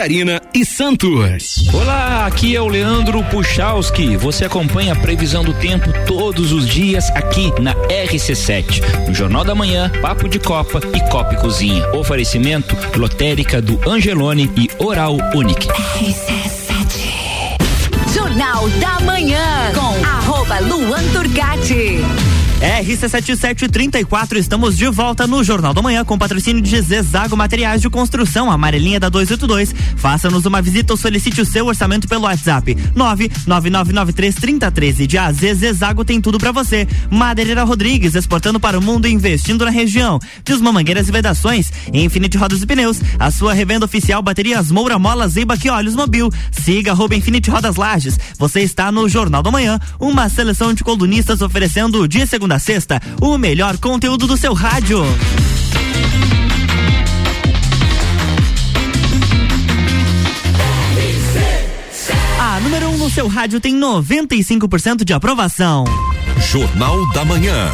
Speaker 17: e Santur.
Speaker 18: Olá, aqui é o Leandro Puchalski. Você acompanha a previsão do tempo todos os dias aqui na RC7. No Jornal da Manhã, Papo de Copa e Copa e Cozinha. Oferecimento Lotérica do Angelone e Oral Unique.
Speaker 15: Jornal da Manhã
Speaker 1: RC7734, estamos de volta no Jornal da Manhã com patrocínio de Zezago Materiais de Construção, amarelinha da 282. Faça-nos uma visita ou solicite o seu orçamento pelo WhatsApp 999933013. De AZ Zezago tem tudo para você. Madeireira Rodrigues, exportando para o mundo e investindo na região. Desma Mangueiras e Vedações, Infinite Rodas e Pneus, a sua revenda oficial Baterias Moura Mola Zeiba que Olhos Mobil. Siga arroba Infinite Rodas Lages. Você está no Jornal da Manhã, uma seleção de colunistas oferecendo de segunda a sexta o melhor conteúdo do seu rádio. A número 1 um no seu rádio tem 95% de aprovação.
Speaker 10: Jornal da Manhã.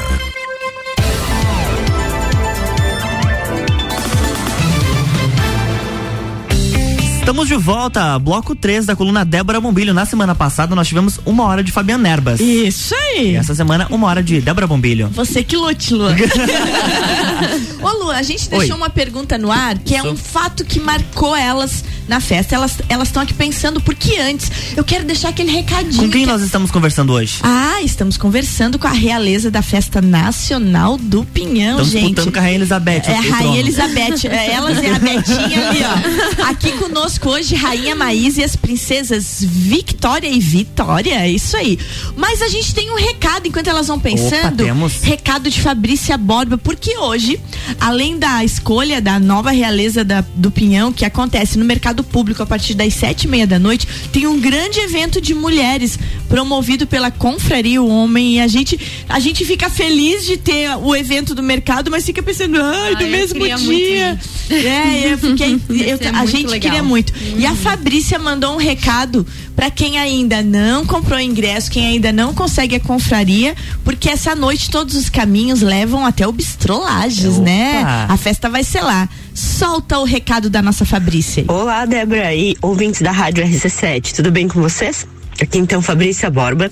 Speaker 1: Estamos de volta, bloco 3 da coluna Débora Bombilho. Na semana passada nós tivemos uma hora de Fabiana Erbas.
Speaker 2: Isso aí.
Speaker 1: E essa semana, uma hora de Débora Bombilho.
Speaker 2: Você que lute, Lu. Ô, Lu, a gente deixou
Speaker 1: Oi.
Speaker 2: uma pergunta no ar que é um fato que marcou elas na festa. Elas estão aqui pensando, porque antes eu quero deixar aquele recadinho.
Speaker 1: Com quem
Speaker 2: que-
Speaker 1: nós estamos conversando hoje?
Speaker 2: Ah, estamos conversando com a realeza da Festa Nacional do Pinhão,
Speaker 1: Estamos
Speaker 2: gente.
Speaker 1: disputando com a Rainha Elizabeth.
Speaker 2: É,
Speaker 1: o
Speaker 2: Rainha. Elizabeth, é, elas e a Betinha ali, ó. Aqui conosco hoje, Rainha Maísa e as princesas Victória e Vitória, é isso aí. Mas a gente tem um recado enquanto elas vão pensando.
Speaker 1: temos.
Speaker 2: Recado de Fabrícia Borba, porque hoje, além da escolha da nova realeza da- do Pinhão, que acontece no mercado público a partir das sete e meia da noite, tem um grande evento de mulheres promovido pela Confraria O Homem e a gente, a gente fica feliz de ter o evento do mercado, mas fica pensando, ai, do
Speaker 5: eu
Speaker 2: mesmo dia. É, eu fiquei, eu- a gente
Speaker 5: legal.
Speaker 2: queria muito. E a Fabrícia mandou um recado pra quem ainda não comprou ingresso, quem ainda não consegue a confraria, porque essa noite todos os caminhos levam até o Bistrolages, né? A festa vai ser lá. Solta o recado da nossa Fabrícia.
Speaker 19: Olá, Débora e ouvintes da Rádio RC7, tudo bem com vocês? Aqui então Fabrícia Borba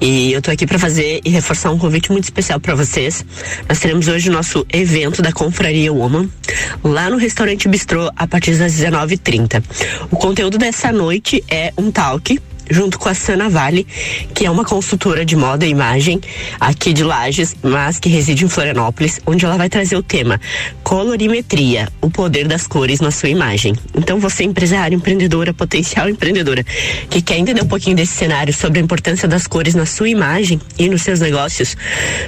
Speaker 19: e eu tô aqui para fazer e reforçar um convite muito especial para vocês. Nós teremos hoje o nosso evento da Confraria Woman lá no restaurante Bistrô a partir das 19h30. O conteúdo dessa noite é um talk junto com a Sana Vale, que é uma consultora de moda e imagem aqui de Lages, mas que reside em Florianópolis, onde ela vai trazer o tema colorimetria, o poder das cores na sua imagem. Então você empresário, empreendedora, potencial empreendedora, que quer entender um pouquinho desse cenário sobre a importância das cores na sua imagem e nos seus negócios,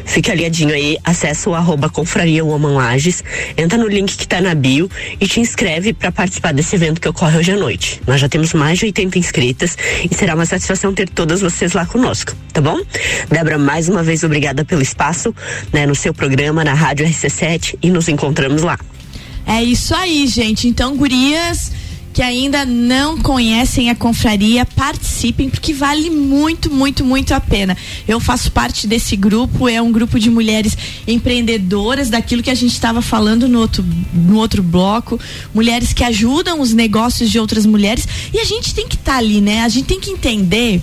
Speaker 19: fica ligadinho aí, acessa o arroba Confraria Woman Lages, entra no link que tá na bio e te inscreve para participar desse evento que ocorre hoje à noite. Nós já temos mais de 80 inscritas e será uma satisfação ter todas vocês lá conosco, tá bom? Débora, mais uma vez obrigada pelo espaço, né, no seu programa, na Rádio RC7 e nos encontramos lá.
Speaker 2: É isso aí, gente. Então, gurias que ainda não conhecem a confraria, participem, porque vale muito, muito, muito a pena. Eu faço parte desse grupo, é um grupo de mulheres empreendedoras, daquilo que a gente estava falando no outro, no outro bloco, mulheres que ajudam os negócios de outras mulheres, e a gente tem que estar ali, né? A gente tem que entender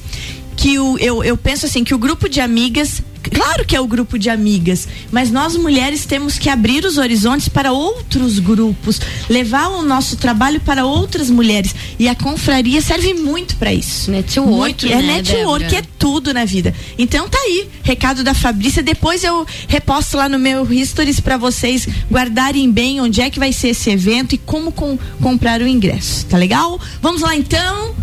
Speaker 2: que o, eu, eu penso assim, que o grupo de amigas Claro que é o grupo de amigas, mas nós mulheres temos que abrir os horizontes para outros grupos, levar o nosso trabalho para outras mulheres. E a confraria serve muito para isso.
Speaker 5: Network,
Speaker 2: Muito, é
Speaker 5: né,
Speaker 2: network,
Speaker 5: Débora?
Speaker 2: é tudo na vida. Então tá aí, recado da Fabrícia. Depois eu reposto lá no meu Histories para vocês guardarem bem onde é que vai ser esse evento e como com- comprar o ingresso. Tá legal? Vamos lá então.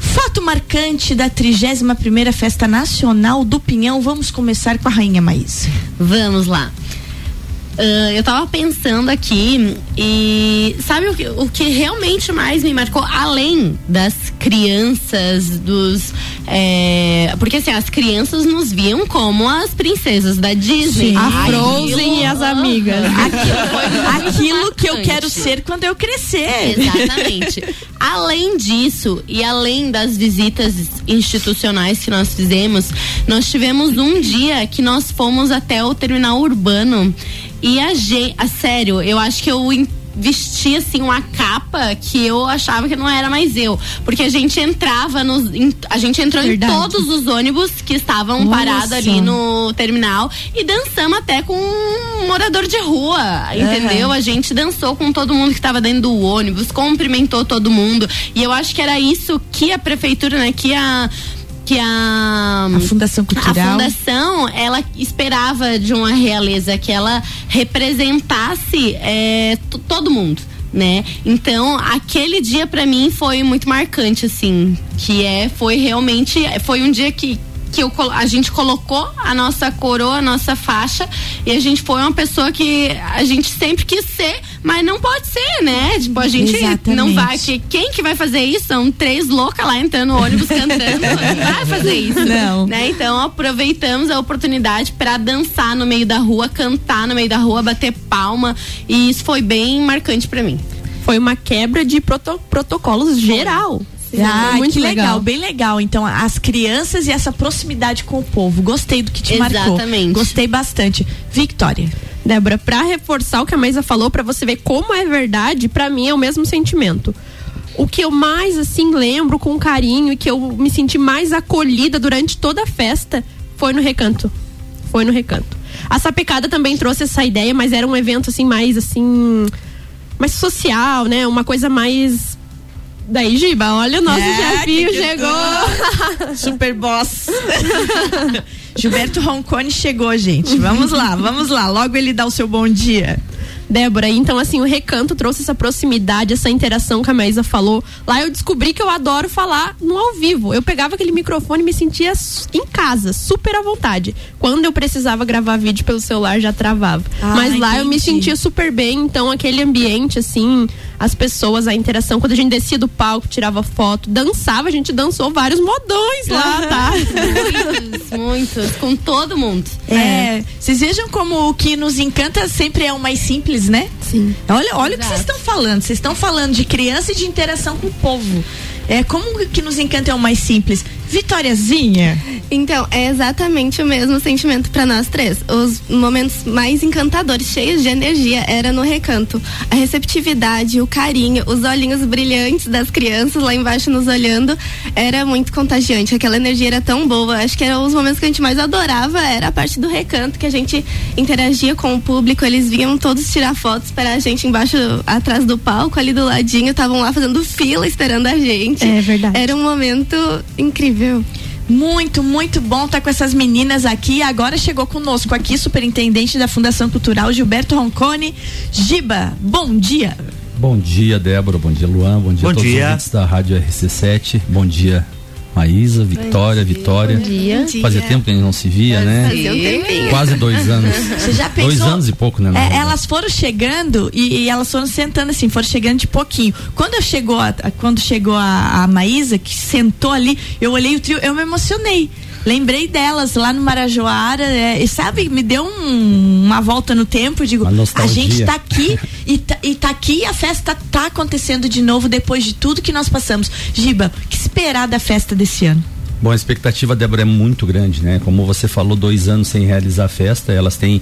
Speaker 2: Fato marcante da 31 primeira Festa Nacional do Pinhão. Vamos começar com a Rainha Maísa.
Speaker 5: Vamos lá. Ah, eu tava pensando aqui e sabe o que, o que realmente mais me marcou, além das crianças, dos. é, porque assim, as crianças nos viam como as princesas da Disney.
Speaker 2: Sim. A
Speaker 5: Aquilo-
Speaker 2: Frozen e as amigas.
Speaker 5: Aquilo,
Speaker 2: Aquilo que eu quero ser quando eu crescer.
Speaker 5: Exatamente. além disso, e além das visitas institucionais que nós fizemos, nós tivemos um dia que nós fomos até o terminal urbano. E a gente, a sério, eu acho que eu vesti assim uma capa que eu achava que não era mais eu, porque a gente entrava nos em- a gente entrou
Speaker 2: Verdade.
Speaker 5: em todos os ônibus que estavam parados ali no terminal e dançamos até com um morador de rua, entendeu? A gente dançou com todo mundo que estava dentro do ônibus, cumprimentou todo mundo. E eu acho que era isso que a prefeitura, né, que a que a,
Speaker 2: a Fundação Cultural.
Speaker 5: A Fundação, ela esperava de uma realeza que ela representasse é, todo mundo né? Então, aquele dia para mim foi muito marcante assim, que é foi realmente foi um dia que que eu, a gente colocou a nossa coroa, a nossa faixa, e a gente foi uma pessoa que a gente sempre quis ser, mas não pode ser, né? Tipo, a gente
Speaker 2: Exatamente.
Speaker 5: não vai. Que, quem que vai fazer isso? São três loucas lá entrando no ônibus cantando. não vai fazer isso.
Speaker 2: Não.
Speaker 5: Né? Então aproveitamos a oportunidade para dançar no meio da rua, cantar no meio da rua, bater palma. E isso foi bem marcante para mim.
Speaker 3: Foi uma quebra de proto protocolos geral.
Speaker 2: Ah,
Speaker 3: muito
Speaker 2: que legal.
Speaker 3: legal.
Speaker 2: bem legal. Então, as crianças e essa proximidade com o povo. Gostei do que te marcou.
Speaker 5: Exatamente.
Speaker 2: Gostei bastante. Victória.
Speaker 3: Débora, pra reforçar o que a Maísa falou, pra você ver como é verdade, pra mim é o mesmo sentimento. O que eu mais, assim, lembro com carinho e que eu me senti mais acolhida durante toda a festa foi no recanto. Foi no recanto. A Sapecada também trouxe essa ideia, mas era um evento, assim, mais, assim, mais social, né? Uma coisa mais Daí, Giba, olha o nosso
Speaker 2: É,
Speaker 3: chefinho chegou.
Speaker 2: Super boss. Gilberto Roncone chegou, gente. Vamos lá, vamos lá. Logo ele dá o seu bom dia.
Speaker 3: Débora, então assim, o recanto trouxe essa proximidade, essa interação que a Maísa falou. Lá eu descobri que eu adoro falar no ao vivo. Eu pegava aquele microfone e me sentia em casa, super à vontade. Quando eu precisava gravar vídeo pelo celular, já travava.
Speaker 2: Ah,
Speaker 3: Mas lá eu me
Speaker 2: entendi.
Speaker 3: sentia super bem, então aquele ambiente, assim, as pessoas, a interação. Quando a gente descia do palco, tirava foto, dançava, a gente dançou vários modões lá, tá?
Speaker 5: Muitos, muitos, com todo mundo.
Speaker 2: É, vocês vejam como o que nos encanta sempre é o mais simples, né?
Speaker 3: Sim.
Speaker 2: Olha, olha o que vocês estão falando. Vocês estão falando de criança e de interação com o povo. É como que nos encanta é o mais simples. Vitóriazinha.
Speaker 4: Então, é exatamente o mesmo sentimento para nós três. Os momentos mais encantadores, cheios de energia, era no recanto. A receptividade, o carinho, os olhinhos brilhantes das crianças lá embaixo nos olhando, era muito contagiante. Aquela energia era tão boa. Acho que eram os momentos que a gente mais adorava, era a parte do recanto, que a gente interagia com o público, eles vinham todos tirar fotos para a gente embaixo, atrás do palco, ali do ladinho, estavam lá fazendo fila esperando a gente.
Speaker 3: É verdade.
Speaker 4: Era um momento incrível.
Speaker 2: Muito, muito bom estar com essas meninas aqui. Agora chegou conosco aqui, superintendente da Fundação Cultural, Gilberto Roncone. Giba, bom dia.
Speaker 20: Bom dia, Débora. Bom dia, Luan. Bom dia
Speaker 1: Bom
Speaker 20: a todos
Speaker 1: dia.
Speaker 20: os ouvintes da Rádio RC7. Bom dia, Maísa, Vitória, Vitória.
Speaker 3: Bom dia.
Speaker 20: Fazia tempo que a gente não se via, né?
Speaker 4: Fazia um tempinho.
Speaker 20: Quase dois anos.
Speaker 2: Você já pensou?
Speaker 20: Dois anos e pouco, né?
Speaker 2: É, elas foram chegando e, e elas foram sentando assim, foram chegando de pouquinho. Quando eu chegou a- quando chegou a, a Maísa, que sentou ali, eu olhei o trio, eu me emocionei. Lembrei delas lá no Marajoara, é, e sabe, me deu um- uma volta no tempo, digo, a gente tá aqui e tá, e tá aqui e a festa tá acontecendo de novo depois de tudo que nós passamos. Giba, o que esperar da festa desse ano?
Speaker 20: Bom, a expectativa, Débora, é muito grande, né? Como você falou, dois anos sem realizar a festa, elas têm.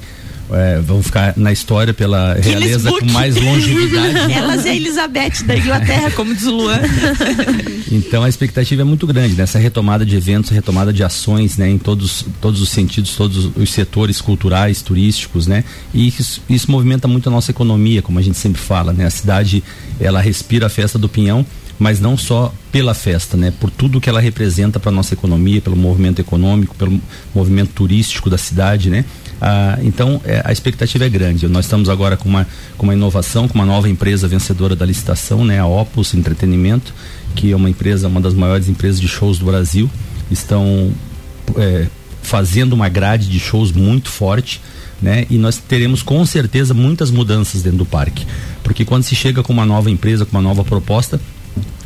Speaker 20: É, vão ficar na história pela realeza
Speaker 2: Book.
Speaker 20: com mais longevidade.
Speaker 2: Elas e a Elizabeth da Inglaterra, como diz o Luan.
Speaker 20: Então a expectativa é muito grande nessa retomada de eventos, retomada de ações, né, em todos, todos os sentidos, todos os setores culturais, turísticos, né? E isso, isso movimenta muito a nossa economia, como a gente sempre fala, né? A cidade ela respira a festa do Pinhão, mas não só pela festa, né? Por tudo que ela representa para nossa economia, pelo movimento econômico, pelo movimento turístico da cidade, né? Ah, então é, a expectativa é grande. Nós estamos agora com uma, com uma inovação, com uma nova empresa vencedora da licitação, né? A Opus Entretenimento, que é uma empresa, uma das maiores empresas de shows do Brasil. Estão é, fazendo uma grade de shows muito forte, né? E nós teremos com certeza muitas mudanças dentro do parque, porque quando se chega com uma nova empresa, com uma nova proposta,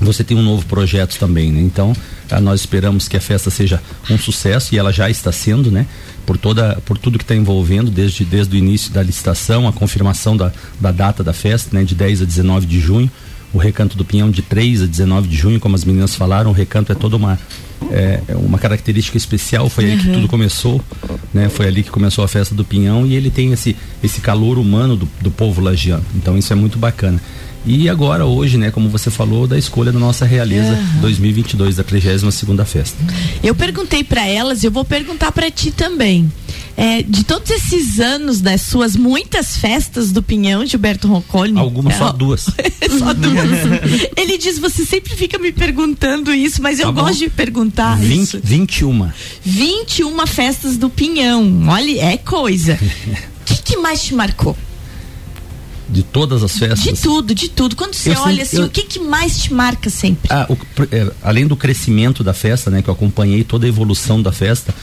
Speaker 20: você tem um novo projeto também, né? Então, ah, nós esperamos que a festa seja um sucesso e ela já está sendo, né? Por toda, por tudo que está envolvendo desde desde o início da licitação, a confirmação da, da data da festa, né? De 10 a 19 de junho, o Recanto do Pinhão de 3 a 19 de junho, como as meninas falaram, o Recanto é toda uma é, é uma característica especial, foi aí que
Speaker 2: Uhum.
Speaker 20: tudo começou, né? Foi ali que começou a festa do Pinhão e ele tem esse esse calor humano do, do povo lagiano. Então isso é muito bacana. E agora hoje, né, como você falou, da escolha da nossa realeza 2022 da 32 segunda festa.
Speaker 2: Eu perguntei pra elas, eu vou perguntar pra ti também. é, de todos esses anos das suas muitas festas do Pinhão, Gilberto Roncone.
Speaker 20: Algumas
Speaker 2: é,
Speaker 20: só duas.
Speaker 2: só duas. Ele diz: você sempre fica me perguntando isso, mas eu
Speaker 20: Tá bom.
Speaker 2: gosto de perguntar
Speaker 20: 20,
Speaker 2: isso.
Speaker 20: 21.
Speaker 2: 21 festas do Pinhão. Olha, é coisa. O que, que mais te marcou?
Speaker 20: De todas as festas.
Speaker 2: De tudo, de tudo. Quando você
Speaker 20: Eu
Speaker 2: olha
Speaker 20: sempre-
Speaker 2: assim,
Speaker 20: eu-
Speaker 2: o que, que mais te marca sempre?
Speaker 20: Ah, o- é, além do crescimento da festa, né, que eu acompanhei toda a evolução da festa,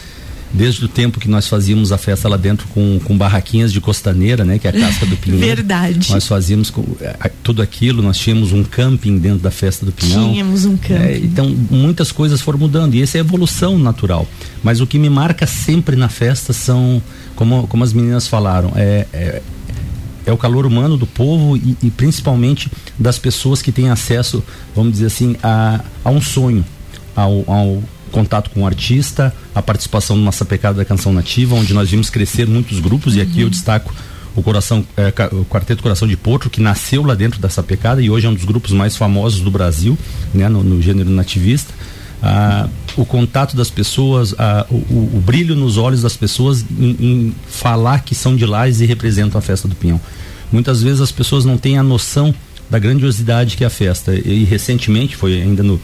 Speaker 20: desde o tempo que nós fazíamos a festa lá dentro com, com barraquinhas de costaneira, né, que é a casca do pinhão.
Speaker 2: Verdade.
Speaker 20: Nós fazíamos com, é, a- tudo aquilo, nós tínhamos um camping dentro da festa do pinhão.
Speaker 2: Tínhamos um camping.
Speaker 20: É, então, muitas coisas foram mudando e essa é a evolução natural. Mas o que me marca sempre na festa são, como, como as meninas falaram, é, é, é o calor humano do povo e, e principalmente das pessoas que têm acesso, vamos dizer assim, a, a um sonho, ao, ao contato com o artista, a participação numa sapecada da canção nativa, onde nós vimos crescer muitos grupos e aqui eu destaco o coração ca- o quarteto coração de potro que nasceu lá dentro dessa pecada e hoje é um dos grupos mais famosos do Brasil né no, no gênero nativista. Ah, o contato das pessoas ah, o, o- o brilho nos olhos das pessoas em, em falar que são de lá e representam a festa do pinhão muitas vezes as pessoas não têm a noção da grandiosidade que é a festa e, recentemente foi ainda no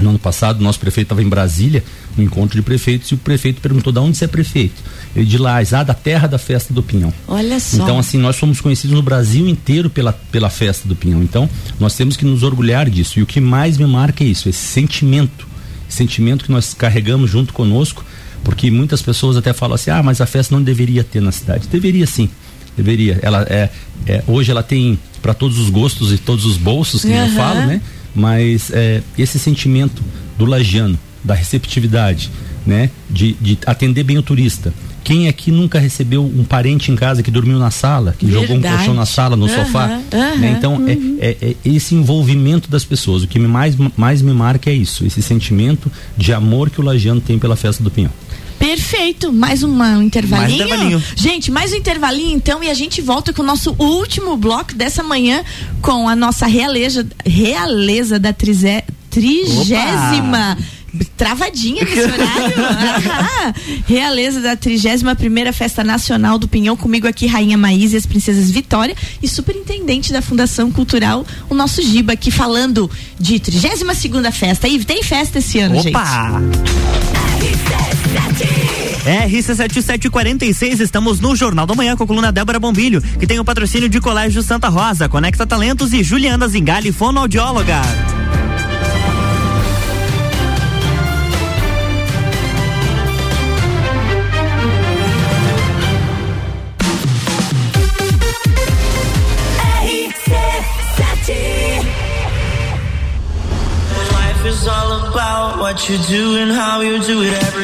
Speaker 20: no ano passado, nosso prefeito estava em Brasília, no encontro de prefeitos, e o prefeito perguntou: de onde você é prefeito? Ele de lá, ah, da terra da festa do Pinhão.
Speaker 2: Olha só.
Speaker 20: Então, assim, nós somos conhecidos no Brasil inteiro pela, pela festa do Pinhão. Então, nós temos que nos orgulhar disso. E o que mais me marca é isso, esse sentimento. Sentimento que nós carregamos junto conosco, porque muitas pessoas até falam assim: ah, mas a festa não deveria ter na cidade. Deveria sim. Deveria. Ela é, é hoje ela tem para todos os gostos e todos os bolsos que eu
Speaker 2: Aham.
Speaker 20: falo, né? Mas é, esse sentimento do lagiano, da receptividade, né? De, de atender bem o turista. Quem aqui nunca recebeu um parente em casa que dormiu na sala, que jogou um
Speaker 2: Verdade.
Speaker 20: colchão na sala, no
Speaker 2: Aham,
Speaker 20: sofá?
Speaker 2: aham,
Speaker 20: né? Então, é- é, é esse envolvimento das pessoas. O que mais, mais me marca é isso, esse sentimento de amor que o lagiano tem pela festa do Pinhão.
Speaker 2: Perfeito, mais uma- um intervalinho.
Speaker 20: Mais intervalinho.
Speaker 2: Gente, mais um intervalinho então e a gente volta com o nosso último bloco dessa manhã com a nossa realeza, realeza da trize, trigésima. Travadinha nesse horário. Realeza da 31 primeira Festa Nacional do Pinhão, comigo aqui, Rainha Maís e as Princesas Vitória, e superintendente da Fundação Cultural, o nosso Giba, aqui falando de 32 segunda festa. E tem festa esse ano, gente.
Speaker 1: Opa! RC7746, estamos no Jornal da Manhã com a coluna Débora Bombilho, que tem o patrocínio de Colégio Santa Rosa, Conecta Talentos e Juliana Zingali, fonoaudióloga.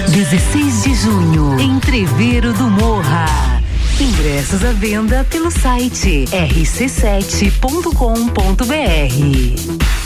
Speaker 7: 16 de junho, Entreveiro do Morra. Ingressos à venda pelo site rc7.com.br.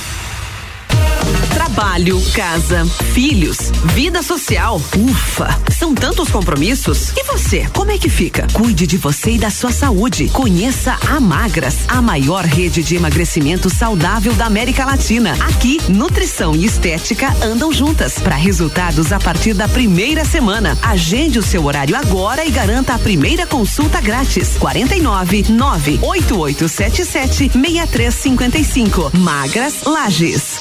Speaker 21: Trabalho, casa, filhos, vida social. Ufa, são tantos compromissos. E você, como é que fica? Cuide de você e da sua saúde. Conheça a Magras, a maior rede de emagrecimento saudável da América Latina. Aqui, nutrição e estética andam juntas para resultados a partir da primeira semana. Agende o seu horário agora e garanta a primeira consulta grátis. 49 98877 6355. Magras Lages.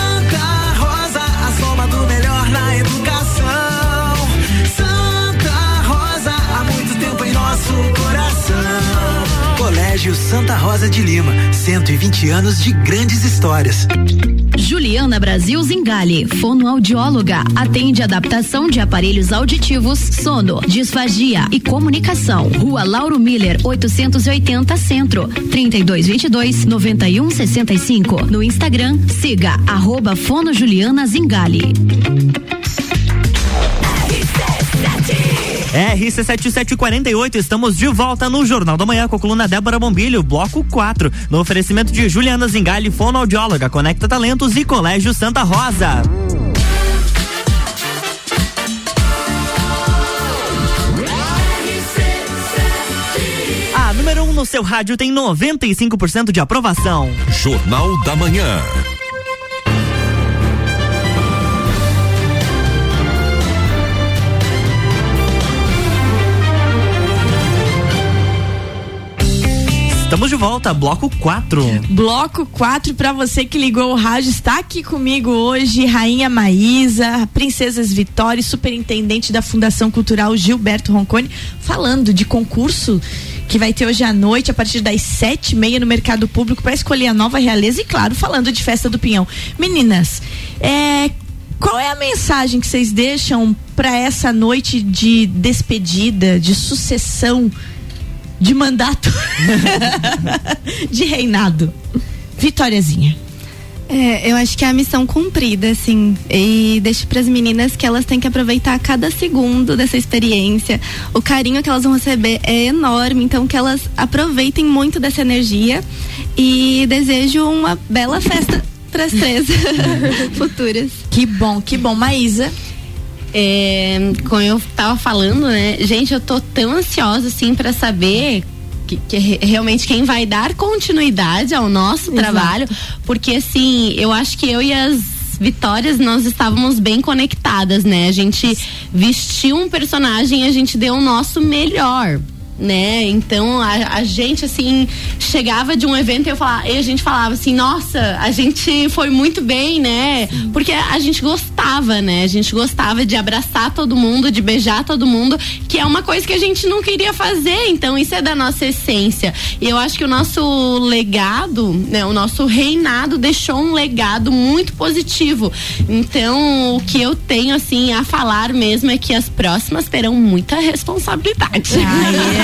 Speaker 22: Colégio Santa Rosa de Lima, 120 anos de grandes histórias.
Speaker 8: Juliana Brasil Zingali, fonoaudióloga, atende adaptação de aparelhos auditivos, sono, disfagia e comunicação. Rua Lauro Miller, 880 Centro, 3222 9165. No Instagram, siga arroba Fono Juliana Zingali.
Speaker 1: RC7748, estamos de volta no Jornal da Manhã com a coluna Débora Bombilho, bloco 4, no oferecimento de Juliana Zingali, fonoaudióloga, Conecta Talentos e Colégio Santa Rosa. A número 1 um no seu rádio tem 95% de aprovação.
Speaker 10: Jornal da Manhã.
Speaker 1: Estamos de volta, bloco 4.
Speaker 2: Bloco 4 para você que ligou o rádio, está aqui comigo hoje Rainha Maísa, Princesas Vitória, superintendente da Fundação Cultural Gilberto Roncone, falando de concurso que vai ter hoje à noite, a partir das sete e meia no mercado público para escolher a nova realeza e claro, falando de festa do Pinhão. Meninas, é, qual é a mensagem que vocês deixam para essa noite de despedida, de sucessão de mandato, de reinado? Vitóriazinha.
Speaker 4: É, eu acho que é a missão cumprida, assim. E deixo para as meninas que elas têm que aproveitar cada segundo dessa experiência. O carinho que elas vão receber é enorme, então que elas aproveitem muito dessa energia. E desejo uma bela festa para as três futuras.
Speaker 2: Que bom, que bom. Maísa.
Speaker 5: É, como eu tava falando, né? Gente, eu tô tão ansiosa assim para saber que, que re- realmente quem vai dar continuidade ao nosso
Speaker 2: Exato.
Speaker 5: trabalho, porque assim, eu acho que eu e as Vitórias, nós estávamos bem conectadas, né? A gente vestiu um personagem, a gente deu o nosso melhor. Né? Então a, a gente assim chegava de um evento e, eu falava, e a gente falava assim, nossa, a gente foi muito bem, né? Porque a gente gostava, né? A gente gostava de abraçar todo mundo, de beijar todo mundo, que é uma coisa que a gente não queria fazer. Então isso é da nossa essência. E eu acho que o nosso legado, né? O nosso reinado deixou um legado muito positivo. Então o que eu tenho assim a falar mesmo é que as próximas terão muita responsabilidade.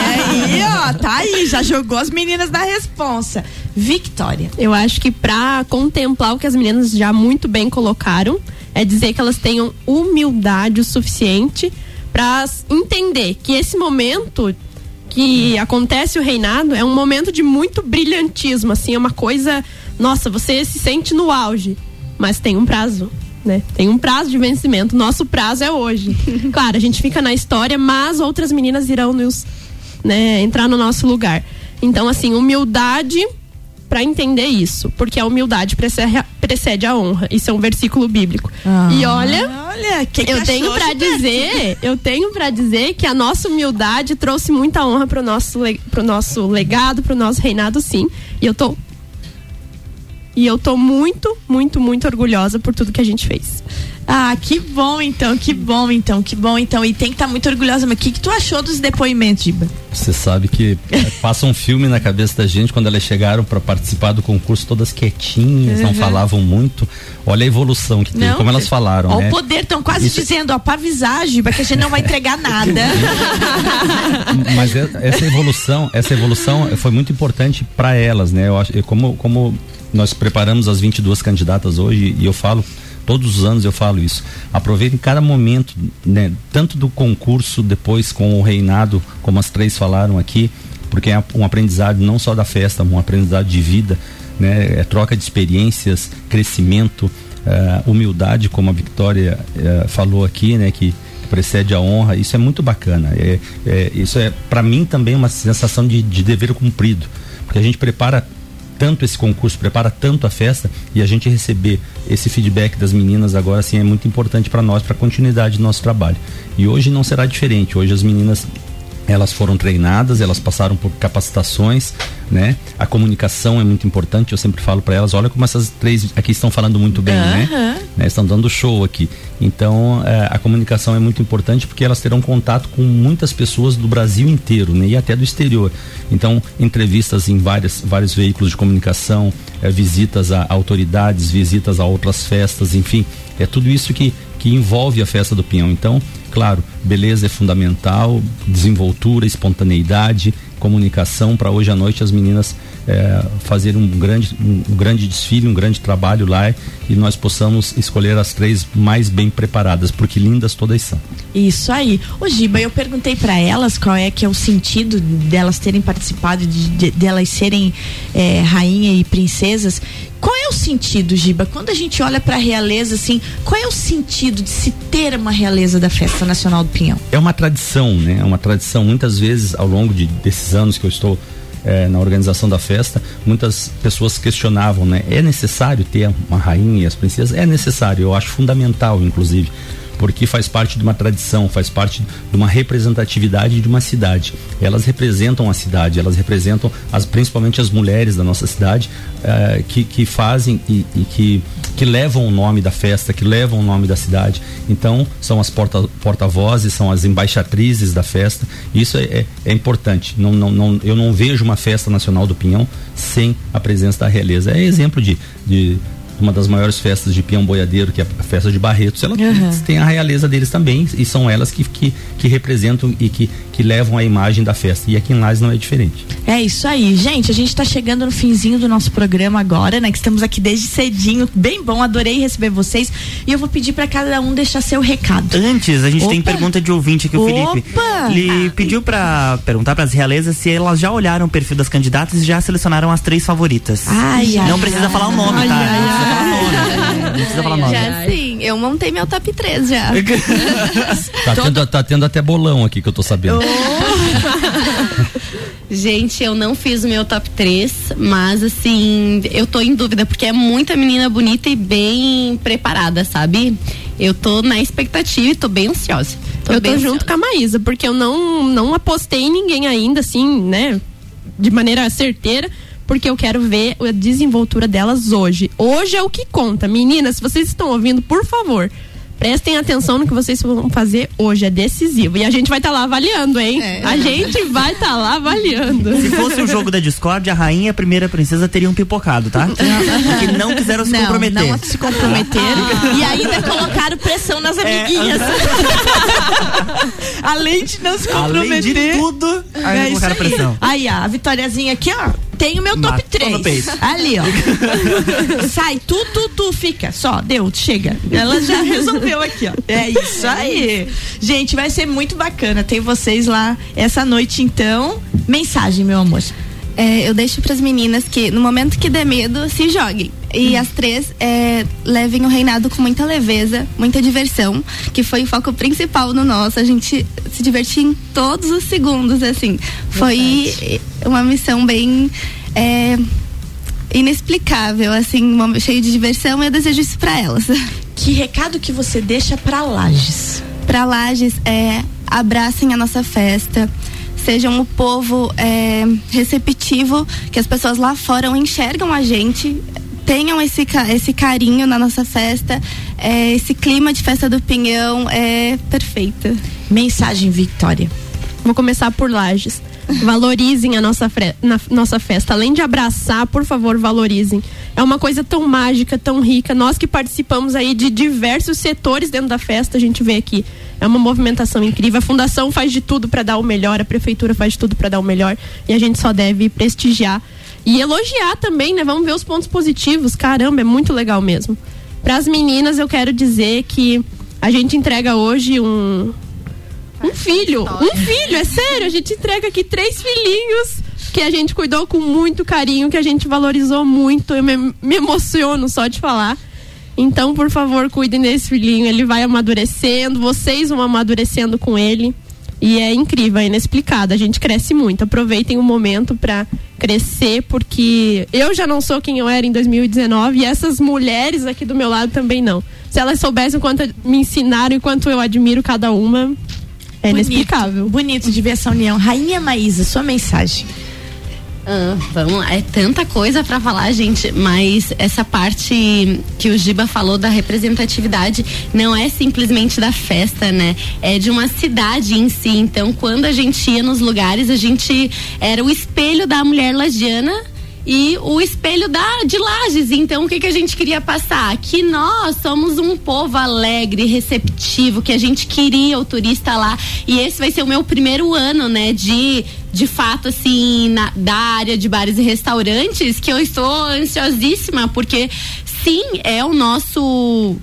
Speaker 2: Aí, ó, tá aí, já jogou as meninas na responsa. Victória.
Speaker 3: Eu acho que pra contemplar o que as meninas já muito bem colocaram, é dizer que elas tenham humildade o suficiente pra s- entender que esse momento que acontece o reinado é um momento de muito brilhantismo, assim, é uma coisa, nossa, você se sente no auge, mas tem um prazo. Né? Tem um prazo de vencimento. Nosso prazo é hoje. claro, a gente fica na história, mas outras meninas irão nos né, entrar no nosso lugar. Então, assim, humildade para entender isso, porque a humildade precede, precede a honra. Isso é um versículo bíblico.
Speaker 2: Ah,
Speaker 3: e olha,
Speaker 2: olha que
Speaker 3: eu tenho para dizer, eu tenho para dizer que a nossa humildade trouxe muita honra pro nosso pro nosso legado, pro nosso reinado, sim. E eu tô e eu tô muito, muito, muito orgulhosa por tudo que a gente fez.
Speaker 2: Ah, que bom então, que bom então, que bom então. E tem que estar muito orgulhosa. Mas o que, que tu achou dos depoimentos, Giba?
Speaker 20: Você sabe que é, passa um filme na cabeça da gente quando elas chegaram para participar do concurso, todas quietinhas, não
Speaker 2: Uhum.
Speaker 20: falavam muito. Olha a evolução que teve,
Speaker 2: Não,
Speaker 20: como elas falaram,
Speaker 2: Ó,
Speaker 20: né?
Speaker 2: o poder, estão quase
Speaker 20: Isso-
Speaker 2: dizendo, ó, pra avisar, Giba, que a gente não vai entregar nada.
Speaker 20: Mas é- essa evolução, essa evolução foi muito importante para elas, né? Eu acho, como, como nós preparamos as 22 candidatas hoje e eu falo todos os anos eu falo isso. Aproveitem cada momento, né? Tanto do concurso depois com o reinado, como as três falaram aqui, porque é um aprendizado não só da festa, um aprendizado de vida, né? É troca de experiências, crescimento, eh, humildade, como a Victoria eh, falou aqui, né? Que que precede a honra, isso é muito bacana. É, é, isso é, para mim, também uma sensação de, de dever cumprido, porque a gente prepara tanto esse concurso, prepara tanto a festa e a gente receber esse feedback das meninas agora assim é muito importante para nós, para a continuidade do nosso trabalho. E hoje não será diferente. Hoje as meninas elas foram treinadas, elas passaram por capacitações, né? A comunicação é muito importante. Eu sempre falo para elas, olha como essas três aqui estão falando muito bem, né?
Speaker 2: Aham.
Speaker 20: né? Estão dando show aqui. Então, eh, a comunicação é muito importante porque elas terão contato com muitas pessoas do Brasil inteiro, né? E até do exterior. Então, entrevistas em várias, vários veículos de comunicação, eh, visitas a autoridades, visitas a outras festas, enfim, é tudo isso que, que envolve a festa do Pinhão. Então, claro, beleza é fundamental, desenvoltura, espontaneidade, comunicação para hoje à noite as meninas eh, fazerem um grande, um, grande desfile, um grande trabalho lá e nós possamos escolher as três mais bem preparadas, porque lindas todas são.
Speaker 2: Isso aí. Ô Giba, eu perguntei pra elas qual é que é o sentido delas terem participado, de, de- delas serem é, rainha e princesas. Qual é o sentido, Giba? Quando a gente olha pra realeza, assim, qual é o sentido de se ter uma realeza da Festa Nacional do Pinhão?
Speaker 20: É uma tradição, né? É uma tradição. Muitas vezes, ao longo de, desses anos que eu estou eh, na organização da festa, muitas pessoas questionavam, né? É necessário ter uma rainha e as princesas? É necessário, eu acho fundamental, inclusive porque faz parte de uma tradição, faz parte de uma representatividade de uma cidade. Elas representam a cidade, elas representam as, principalmente as mulheres da nossa cidade eh, que, que fazem e, e, que, que levam o nome da festa, que levam o nome da cidade. Então, são as porta, porta-vozes, são as embaixatrizes da festa. Isso é, é, é importante. Não, não, não, eu não vejo uma festa nacional do Pinhão sem a presença da realeza. É exemplo de, de uma das maiores festas de peão boiadeiro, que é a festa de Barretos, ela uhum. tem a realeza deles também e são elas que, que, que representam e que, que levam a imagem da festa. E aqui em Lages não é diferente.
Speaker 2: É isso aí, gente. A gente está chegando no finzinho do nosso programa agora, né? Que estamos aqui desde cedinho, bem bom. Adorei receber vocês e eu vou pedir para cada um deixar seu recado.
Speaker 1: Antes, a gente Opa. tem pergunta de ouvinte aqui, o Felipe.
Speaker 2: Opa.
Speaker 1: Ele pediu para perguntar para as realezas se elas já olharam o perfil das candidatas e já selecionaram as três favoritas.
Speaker 2: Ai,
Speaker 1: não
Speaker 2: ai,
Speaker 1: precisa
Speaker 2: ai,
Speaker 1: falar o nome,
Speaker 2: ai,
Speaker 1: tá?
Speaker 2: ai,
Speaker 1: não precisa falar nome. Precisa falar nome.
Speaker 4: Já sim, eu montei meu top 3 já.
Speaker 20: Tá tendo, tá tendo até bolão aqui que eu tô sabendo.
Speaker 5: Gente, eu não fiz o meu top 3, mas assim, eu tô em dúvida, porque é muita menina bonita e bem preparada, sabe? Eu tô na expectativa e tô bem ansiosa. Tô
Speaker 3: eu
Speaker 5: bem
Speaker 3: tô junto com a Maísa, porque eu não, não apostei em ninguém ainda, assim, né? De maneira certeira, porque eu quero ver a desenvoltura delas hoje. Hoje é o que conta. Meninas, se vocês estão ouvindo, por favor, prestem atenção no que vocês vão fazer hoje, é decisivo. E a gente vai estar tá lá avaliando, hein?
Speaker 4: É.
Speaker 3: A gente vai estar tá lá avaliando.
Speaker 1: Se fosse o jogo da Discord, a rainha e a primeira princesa teriam pipocado, tá? Porque não quiseram se
Speaker 2: não,
Speaker 1: comprometer.
Speaker 2: Não se comprometeram e ainda colocaram pressão nas amiguinhas. Além de não se comprometer.
Speaker 1: Além de tudo, ainda
Speaker 2: é
Speaker 1: colocaram
Speaker 2: aí.
Speaker 1: pressão.
Speaker 2: Aí, a Vitoriazinha aqui, ó. Tem o meu top
Speaker 1: Matou no
Speaker 2: 3.
Speaker 1: peito.
Speaker 2: Ali, ó. Sai, tu, tu, tu, fica. Só, deu, chega. Ela já resolveu aqui, ó. É isso aí. Gente, vai ser muito bacana ter vocês lá essa noite, então. Mensagem, meu amor.
Speaker 4: É, eu deixo para as meninas que no momento que der medo, se joguem. E as três é, levem o reinado com muita leveza, muita diversão, que foi o foco principal no nosso. A gente se divertir em todos os segundos, assim. Foi uma missão bem é, inexplicável, assim, cheio de diversão. E eu desejo isso para elas.
Speaker 2: Que recado que você deixa para Lages?
Speaker 4: Para Lages, é, abracem a nossa festa. Sejam o povo é, receptivo, que as pessoas lá fora enxergam a gente, tenham esse, esse carinho na nossa festa, é, esse clima de festa do Pinhão é perfeito.
Speaker 2: Mensagem, Victória.
Speaker 3: Vou começar por Lages. Valorizem a nossa, na- nossa festa. Além de abraçar, por favor, valorizem. É uma coisa tão mágica, tão rica. Nós que participamos aí de diversos setores dentro da festa, a gente vê aqui. É uma movimentação incrível. A fundação faz de tudo para dar o melhor, a prefeitura faz de tudo para dar o melhor. E a gente só deve prestigiar e elogiar também, né? Vamos ver os pontos positivos. Caramba, é muito legal mesmo. Para as meninas, eu quero dizer que a gente entrega hoje um, um filho, um filho, é sério. A gente entrega aqui três filhinhos que a gente cuidou com muito carinho, que a gente valorizou muito. Eu me, me emociono só de falar. Então, por favor, cuidem desse filhinho. Ele vai amadurecendo, vocês vão amadurecendo com ele. E é incrível, é inexplicado. A gente cresce muito. Aproveitem o momento para crescer, porque eu já não sou quem eu era em 2019 e essas mulheres aqui do meu lado também não. Se elas soubessem o quanto me ensinaram e quanto eu admiro cada uma, é inexplicável.
Speaker 2: Bonito de ver essa união. Rainha Maísa, sua mensagem.
Speaker 5: Ah, vamos lá, é tanta coisa pra falar, gente, mas essa parte que o Giba falou da representatividade não é simplesmente da festa, né? É de uma cidade em si. Então, quando a gente ia nos lugares, a gente era o espelho da mulher lagiana e o espelho da de Lages. Então, o que, que a gente queria passar? Que nós somos um povo alegre, receptivo, que a gente queria o turista lá. E esse vai ser o meu primeiro ano, né, de de fato assim na, da área de bares e restaurantes, que eu estou ansiosíssima porque sim, é o nosso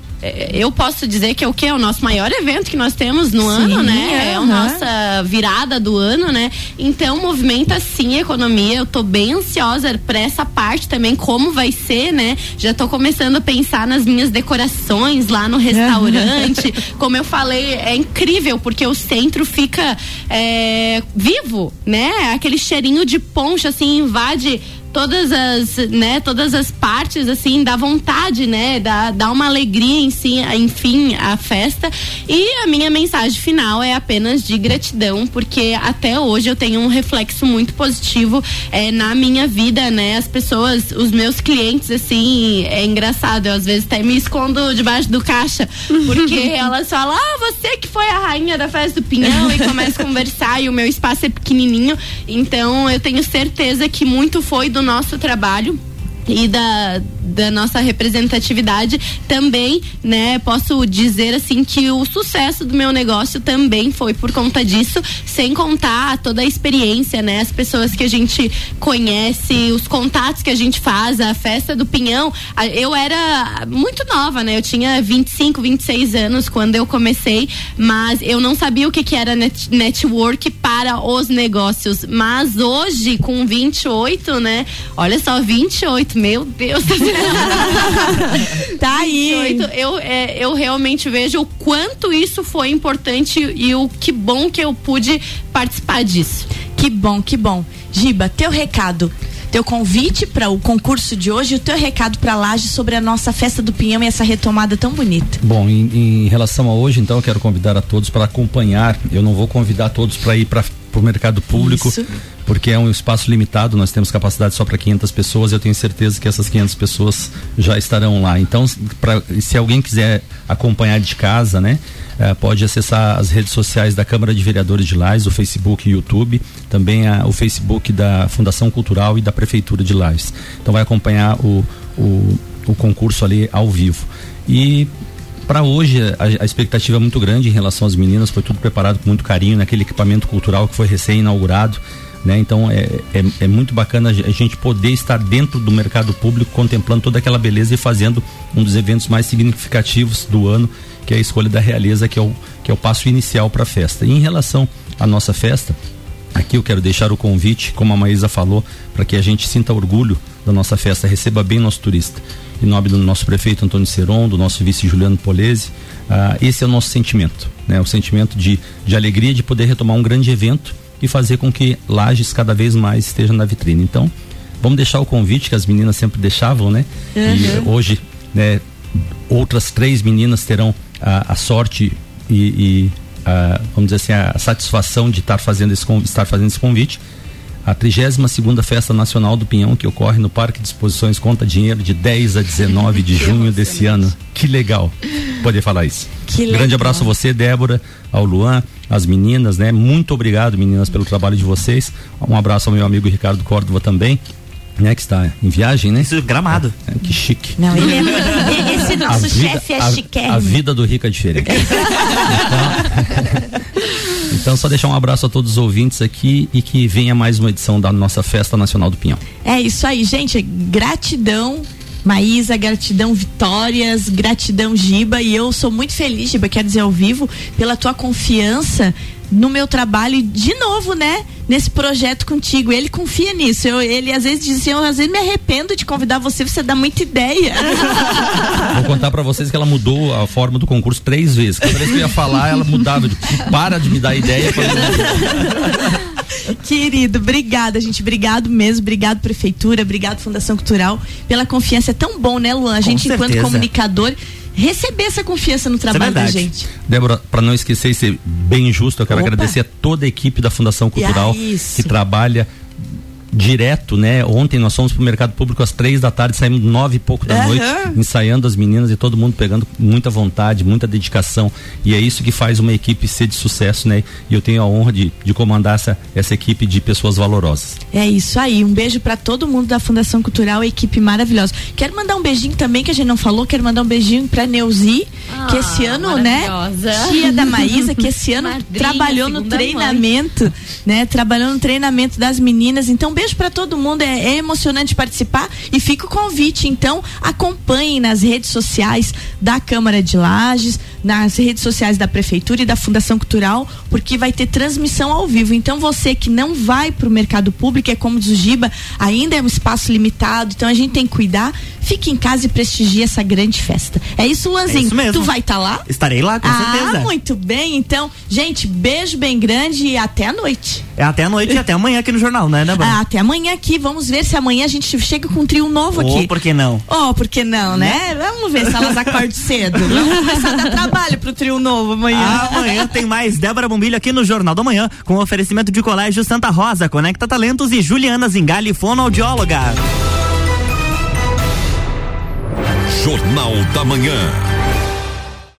Speaker 5: eu posso dizer que é o que é o nosso maior evento que nós temos no
Speaker 2: Sim,
Speaker 5: ano, né? É a
Speaker 2: aham.
Speaker 5: nossa virada do ano, né? Então movimenta sim a economia. Eu tô bem ansiosa para essa parte também, como vai ser, né? Já tô começando a pensar nas minhas decorações lá no restaurante. como eu falei, é incrível porque o centro fica é, vivo, né? Aquele cheirinho de poncha assim invade todas as, né, todas as partes assim dá vontade, né, dá, dá uma alegria em si, enfim, a festa. E a minha mensagem final é apenas de gratidão, porque até hoje eu tenho um reflexo muito positivo é, na minha vida, né? As pessoas, os meus clientes, assim, é engraçado, eu às vezes até me escondo debaixo do caixa, porque elas falam, ah, você que foi a rainha da festa do pinhão e começa a conversar e o meu espaço é pequenininho, então eu tenho certeza que muito foi do nosso trabalho e da, da nossa representatividade também, né? Posso dizer assim que o sucesso do meu negócio também foi por conta disso, sem contar toda a experiência, né? As pessoas que a gente conhece, os contatos que a gente faz, a festa do Pinhão. Eu era muito nova, né? Eu tinha 25, 26 anos quando eu comecei, mas eu não sabia o que, que era net, network para os negócios. Mas hoje, com 28, né? Olha só, 28, meu Deus do céu.
Speaker 2: Tá aí.
Speaker 5: 28, eu, é, eu realmente vejo o quanto isso foi importante e o que bom que eu pude participar disso.
Speaker 2: Que bom, que bom. Giba, teu recado. Teu convite para o concurso de hoje e o teu recado para Laje sobre a nossa festa do Pinhão e essa retomada tão bonita.
Speaker 20: Bom, em, em relação a hoje, então, eu quero convidar a todos para acompanhar. Eu não vou convidar todos para ir para o mercado público,
Speaker 2: Isso.
Speaker 20: porque é um espaço limitado. Nós temos capacidade só para 500 pessoas. Eu tenho certeza que essas 500 pessoas já estarão lá. Então, pra, se alguém quiser acompanhar de casa, né, eh, pode acessar as redes sociais da Câmara de Vereadores de Lages, o Facebook e o YouTube, também a- o Facebook da Fundação Cultural e da Prefeitura de Lages. Então, vai acompanhar o, o, o concurso ali ao vivo. E para hoje a, a expectativa é muito grande em relação às meninas, foi tudo preparado com muito carinho naquele equipamento cultural que foi recém-inaugurado. Né? Então é, é, é muito bacana a gente poder estar dentro do mercado público contemplando toda aquela beleza e fazendo um dos eventos mais significativos do ano, que é a escolha da realeza, que é o, que é o passo inicial para a festa. E em relação à nossa festa, Aqui eu quero deixar o convite, como a Maísa falou, para que a gente sinta orgulho da nossa festa, receba bem nosso turista. Em nome do nosso prefeito Antônio Seron, do nosso vice Juliano Polese, ah, esse é o nosso sentimento, né? O sentimento de, de alegria de poder retomar um grande evento e fazer com que Lages cada vez mais esteja na vitrine. Então, vamos deixar o convite que as meninas sempre deixavam, né? E
Speaker 2: Uhum.
Speaker 20: hoje, né, outras três meninas terão a, a sorte e, e a, vamos dizer assim, a satisfação de estar fazendo esse, estar fazendo esse convite. A 32 segunda Festa Nacional do Pinhão, que ocorre no Parque de Exposições Conta Dinheiro, de 10 a 19 de junho desse ano. Que legal poder falar isso.
Speaker 2: Que
Speaker 20: Grande
Speaker 2: legal.
Speaker 20: abraço a você, Débora, ao Luan, às meninas, né? Muito obrigado, meninas, pelo trabalho de vocês. Um abraço ao meu amigo Ricardo Córdova também, né? Que está em viagem, né?
Speaker 1: Isso, gramado.
Speaker 20: É, que chique.
Speaker 2: Não, ele é, esse
Speaker 20: A
Speaker 2: nosso
Speaker 20: vida-
Speaker 2: chefe é chiquérrimo.
Speaker 20: A vida do rico é diferente. então, então, só deixar um abraço a todos os ouvintes aqui e que venha mais uma edição da nossa Festa Nacional do Pinhão.
Speaker 2: É isso aí, gente. Gratidão. Maísa, gratidão Vitórias, gratidão Giba e eu sou muito feliz, Giba, quer dizer ao vivo, pela tua confiança no meu trabalho de novo, né, nesse projeto contigo. Ele confia nisso. Eu, ele às vezes diz assim, eu às vezes me arrependo de convidar você, você dá muita ideia.
Speaker 20: Vou contar pra vocês que ela mudou a forma do concurso três vezes. Cada vez que eu ia falar, ela mudava. Para de me dar ideia.
Speaker 2: Querido, obrigada, gente. Obrigado mesmo. Obrigado, Prefeitura. Obrigado, Fundação Cultural, pela confiança. É tão bom, né, Luan? A gente, enquanto
Speaker 20: certeza.
Speaker 2: comunicador, receber essa confiança no trabalho da gente.
Speaker 20: Débora, para não esquecer e ser bem justo, eu quero
Speaker 2: Opa.
Speaker 20: agradecer a toda a equipe da Fundação Cultural
Speaker 2: Ah, isso.
Speaker 20: que trabalha direto, né? Ontem nós fomos pro mercado público às três da tarde, saímos nove e pouco da
Speaker 2: Aham.
Speaker 20: noite, ensaiando as meninas e todo mundo pegando muita vontade, muita dedicação. E é isso que faz uma equipe ser de sucesso, né? E eu tenho a honra de, de comandar essa, essa equipe de pessoas valorosas.
Speaker 2: É isso aí. Um beijo pra todo mundo da Fundação Cultural, equipe maravilhosa. Quero mandar um beijinho também, que a gente não falou, quero mandar um beijinho pra Neuzi, que esse ano, né?
Speaker 5: maravilhosa.
Speaker 2: Tia da Maísa, que esse ano
Speaker 5: Madrinha,
Speaker 2: trabalhou no
Speaker 5: segunda mãe.
Speaker 2: treinamento, né? Trabalhou no treinamento das meninas. Então, beijo beijo para todo mundo, é, é emocionante participar e fica o convite. Então, acompanhem nas redes sociais da Câmara de Lages, nas redes sociais da Prefeitura e da Fundação Cultural, porque vai ter transmissão ao vivo. Então, você que não vai para o mercado público, é como diz o Giba, ainda é um espaço limitado, então a gente tem que cuidar. Fique em casa e prestigie essa grande festa. É isso, Luanzinho?
Speaker 1: É isso mesmo.
Speaker 2: Tu vai estar lá?
Speaker 1: Estarei lá, com
Speaker 2: ah,
Speaker 1: certeza.
Speaker 2: muito bem. Então, gente, beijo bem grande e até a noite.
Speaker 1: É até a noite e até amanhã aqui no jornal, né, Débora?
Speaker 2: Ah, até amanhã aqui. Vamos ver se amanhã a gente chega com um trio novo
Speaker 1: Ou
Speaker 2: aqui.
Speaker 1: por que não?
Speaker 2: Oh, por que não, né? Vamos ver se elas acordam cedo. Vamos começar a dar trabalho pro trio novo amanhã.
Speaker 1: Amanhã tem mais Débora Bombilho aqui no Jornal da Manhã, com oferecimento de Colégio Santa Rosa, Conecta Talentos e Juliana Zingali, fonoaudióloga.
Speaker 10: Jornal da Manhã.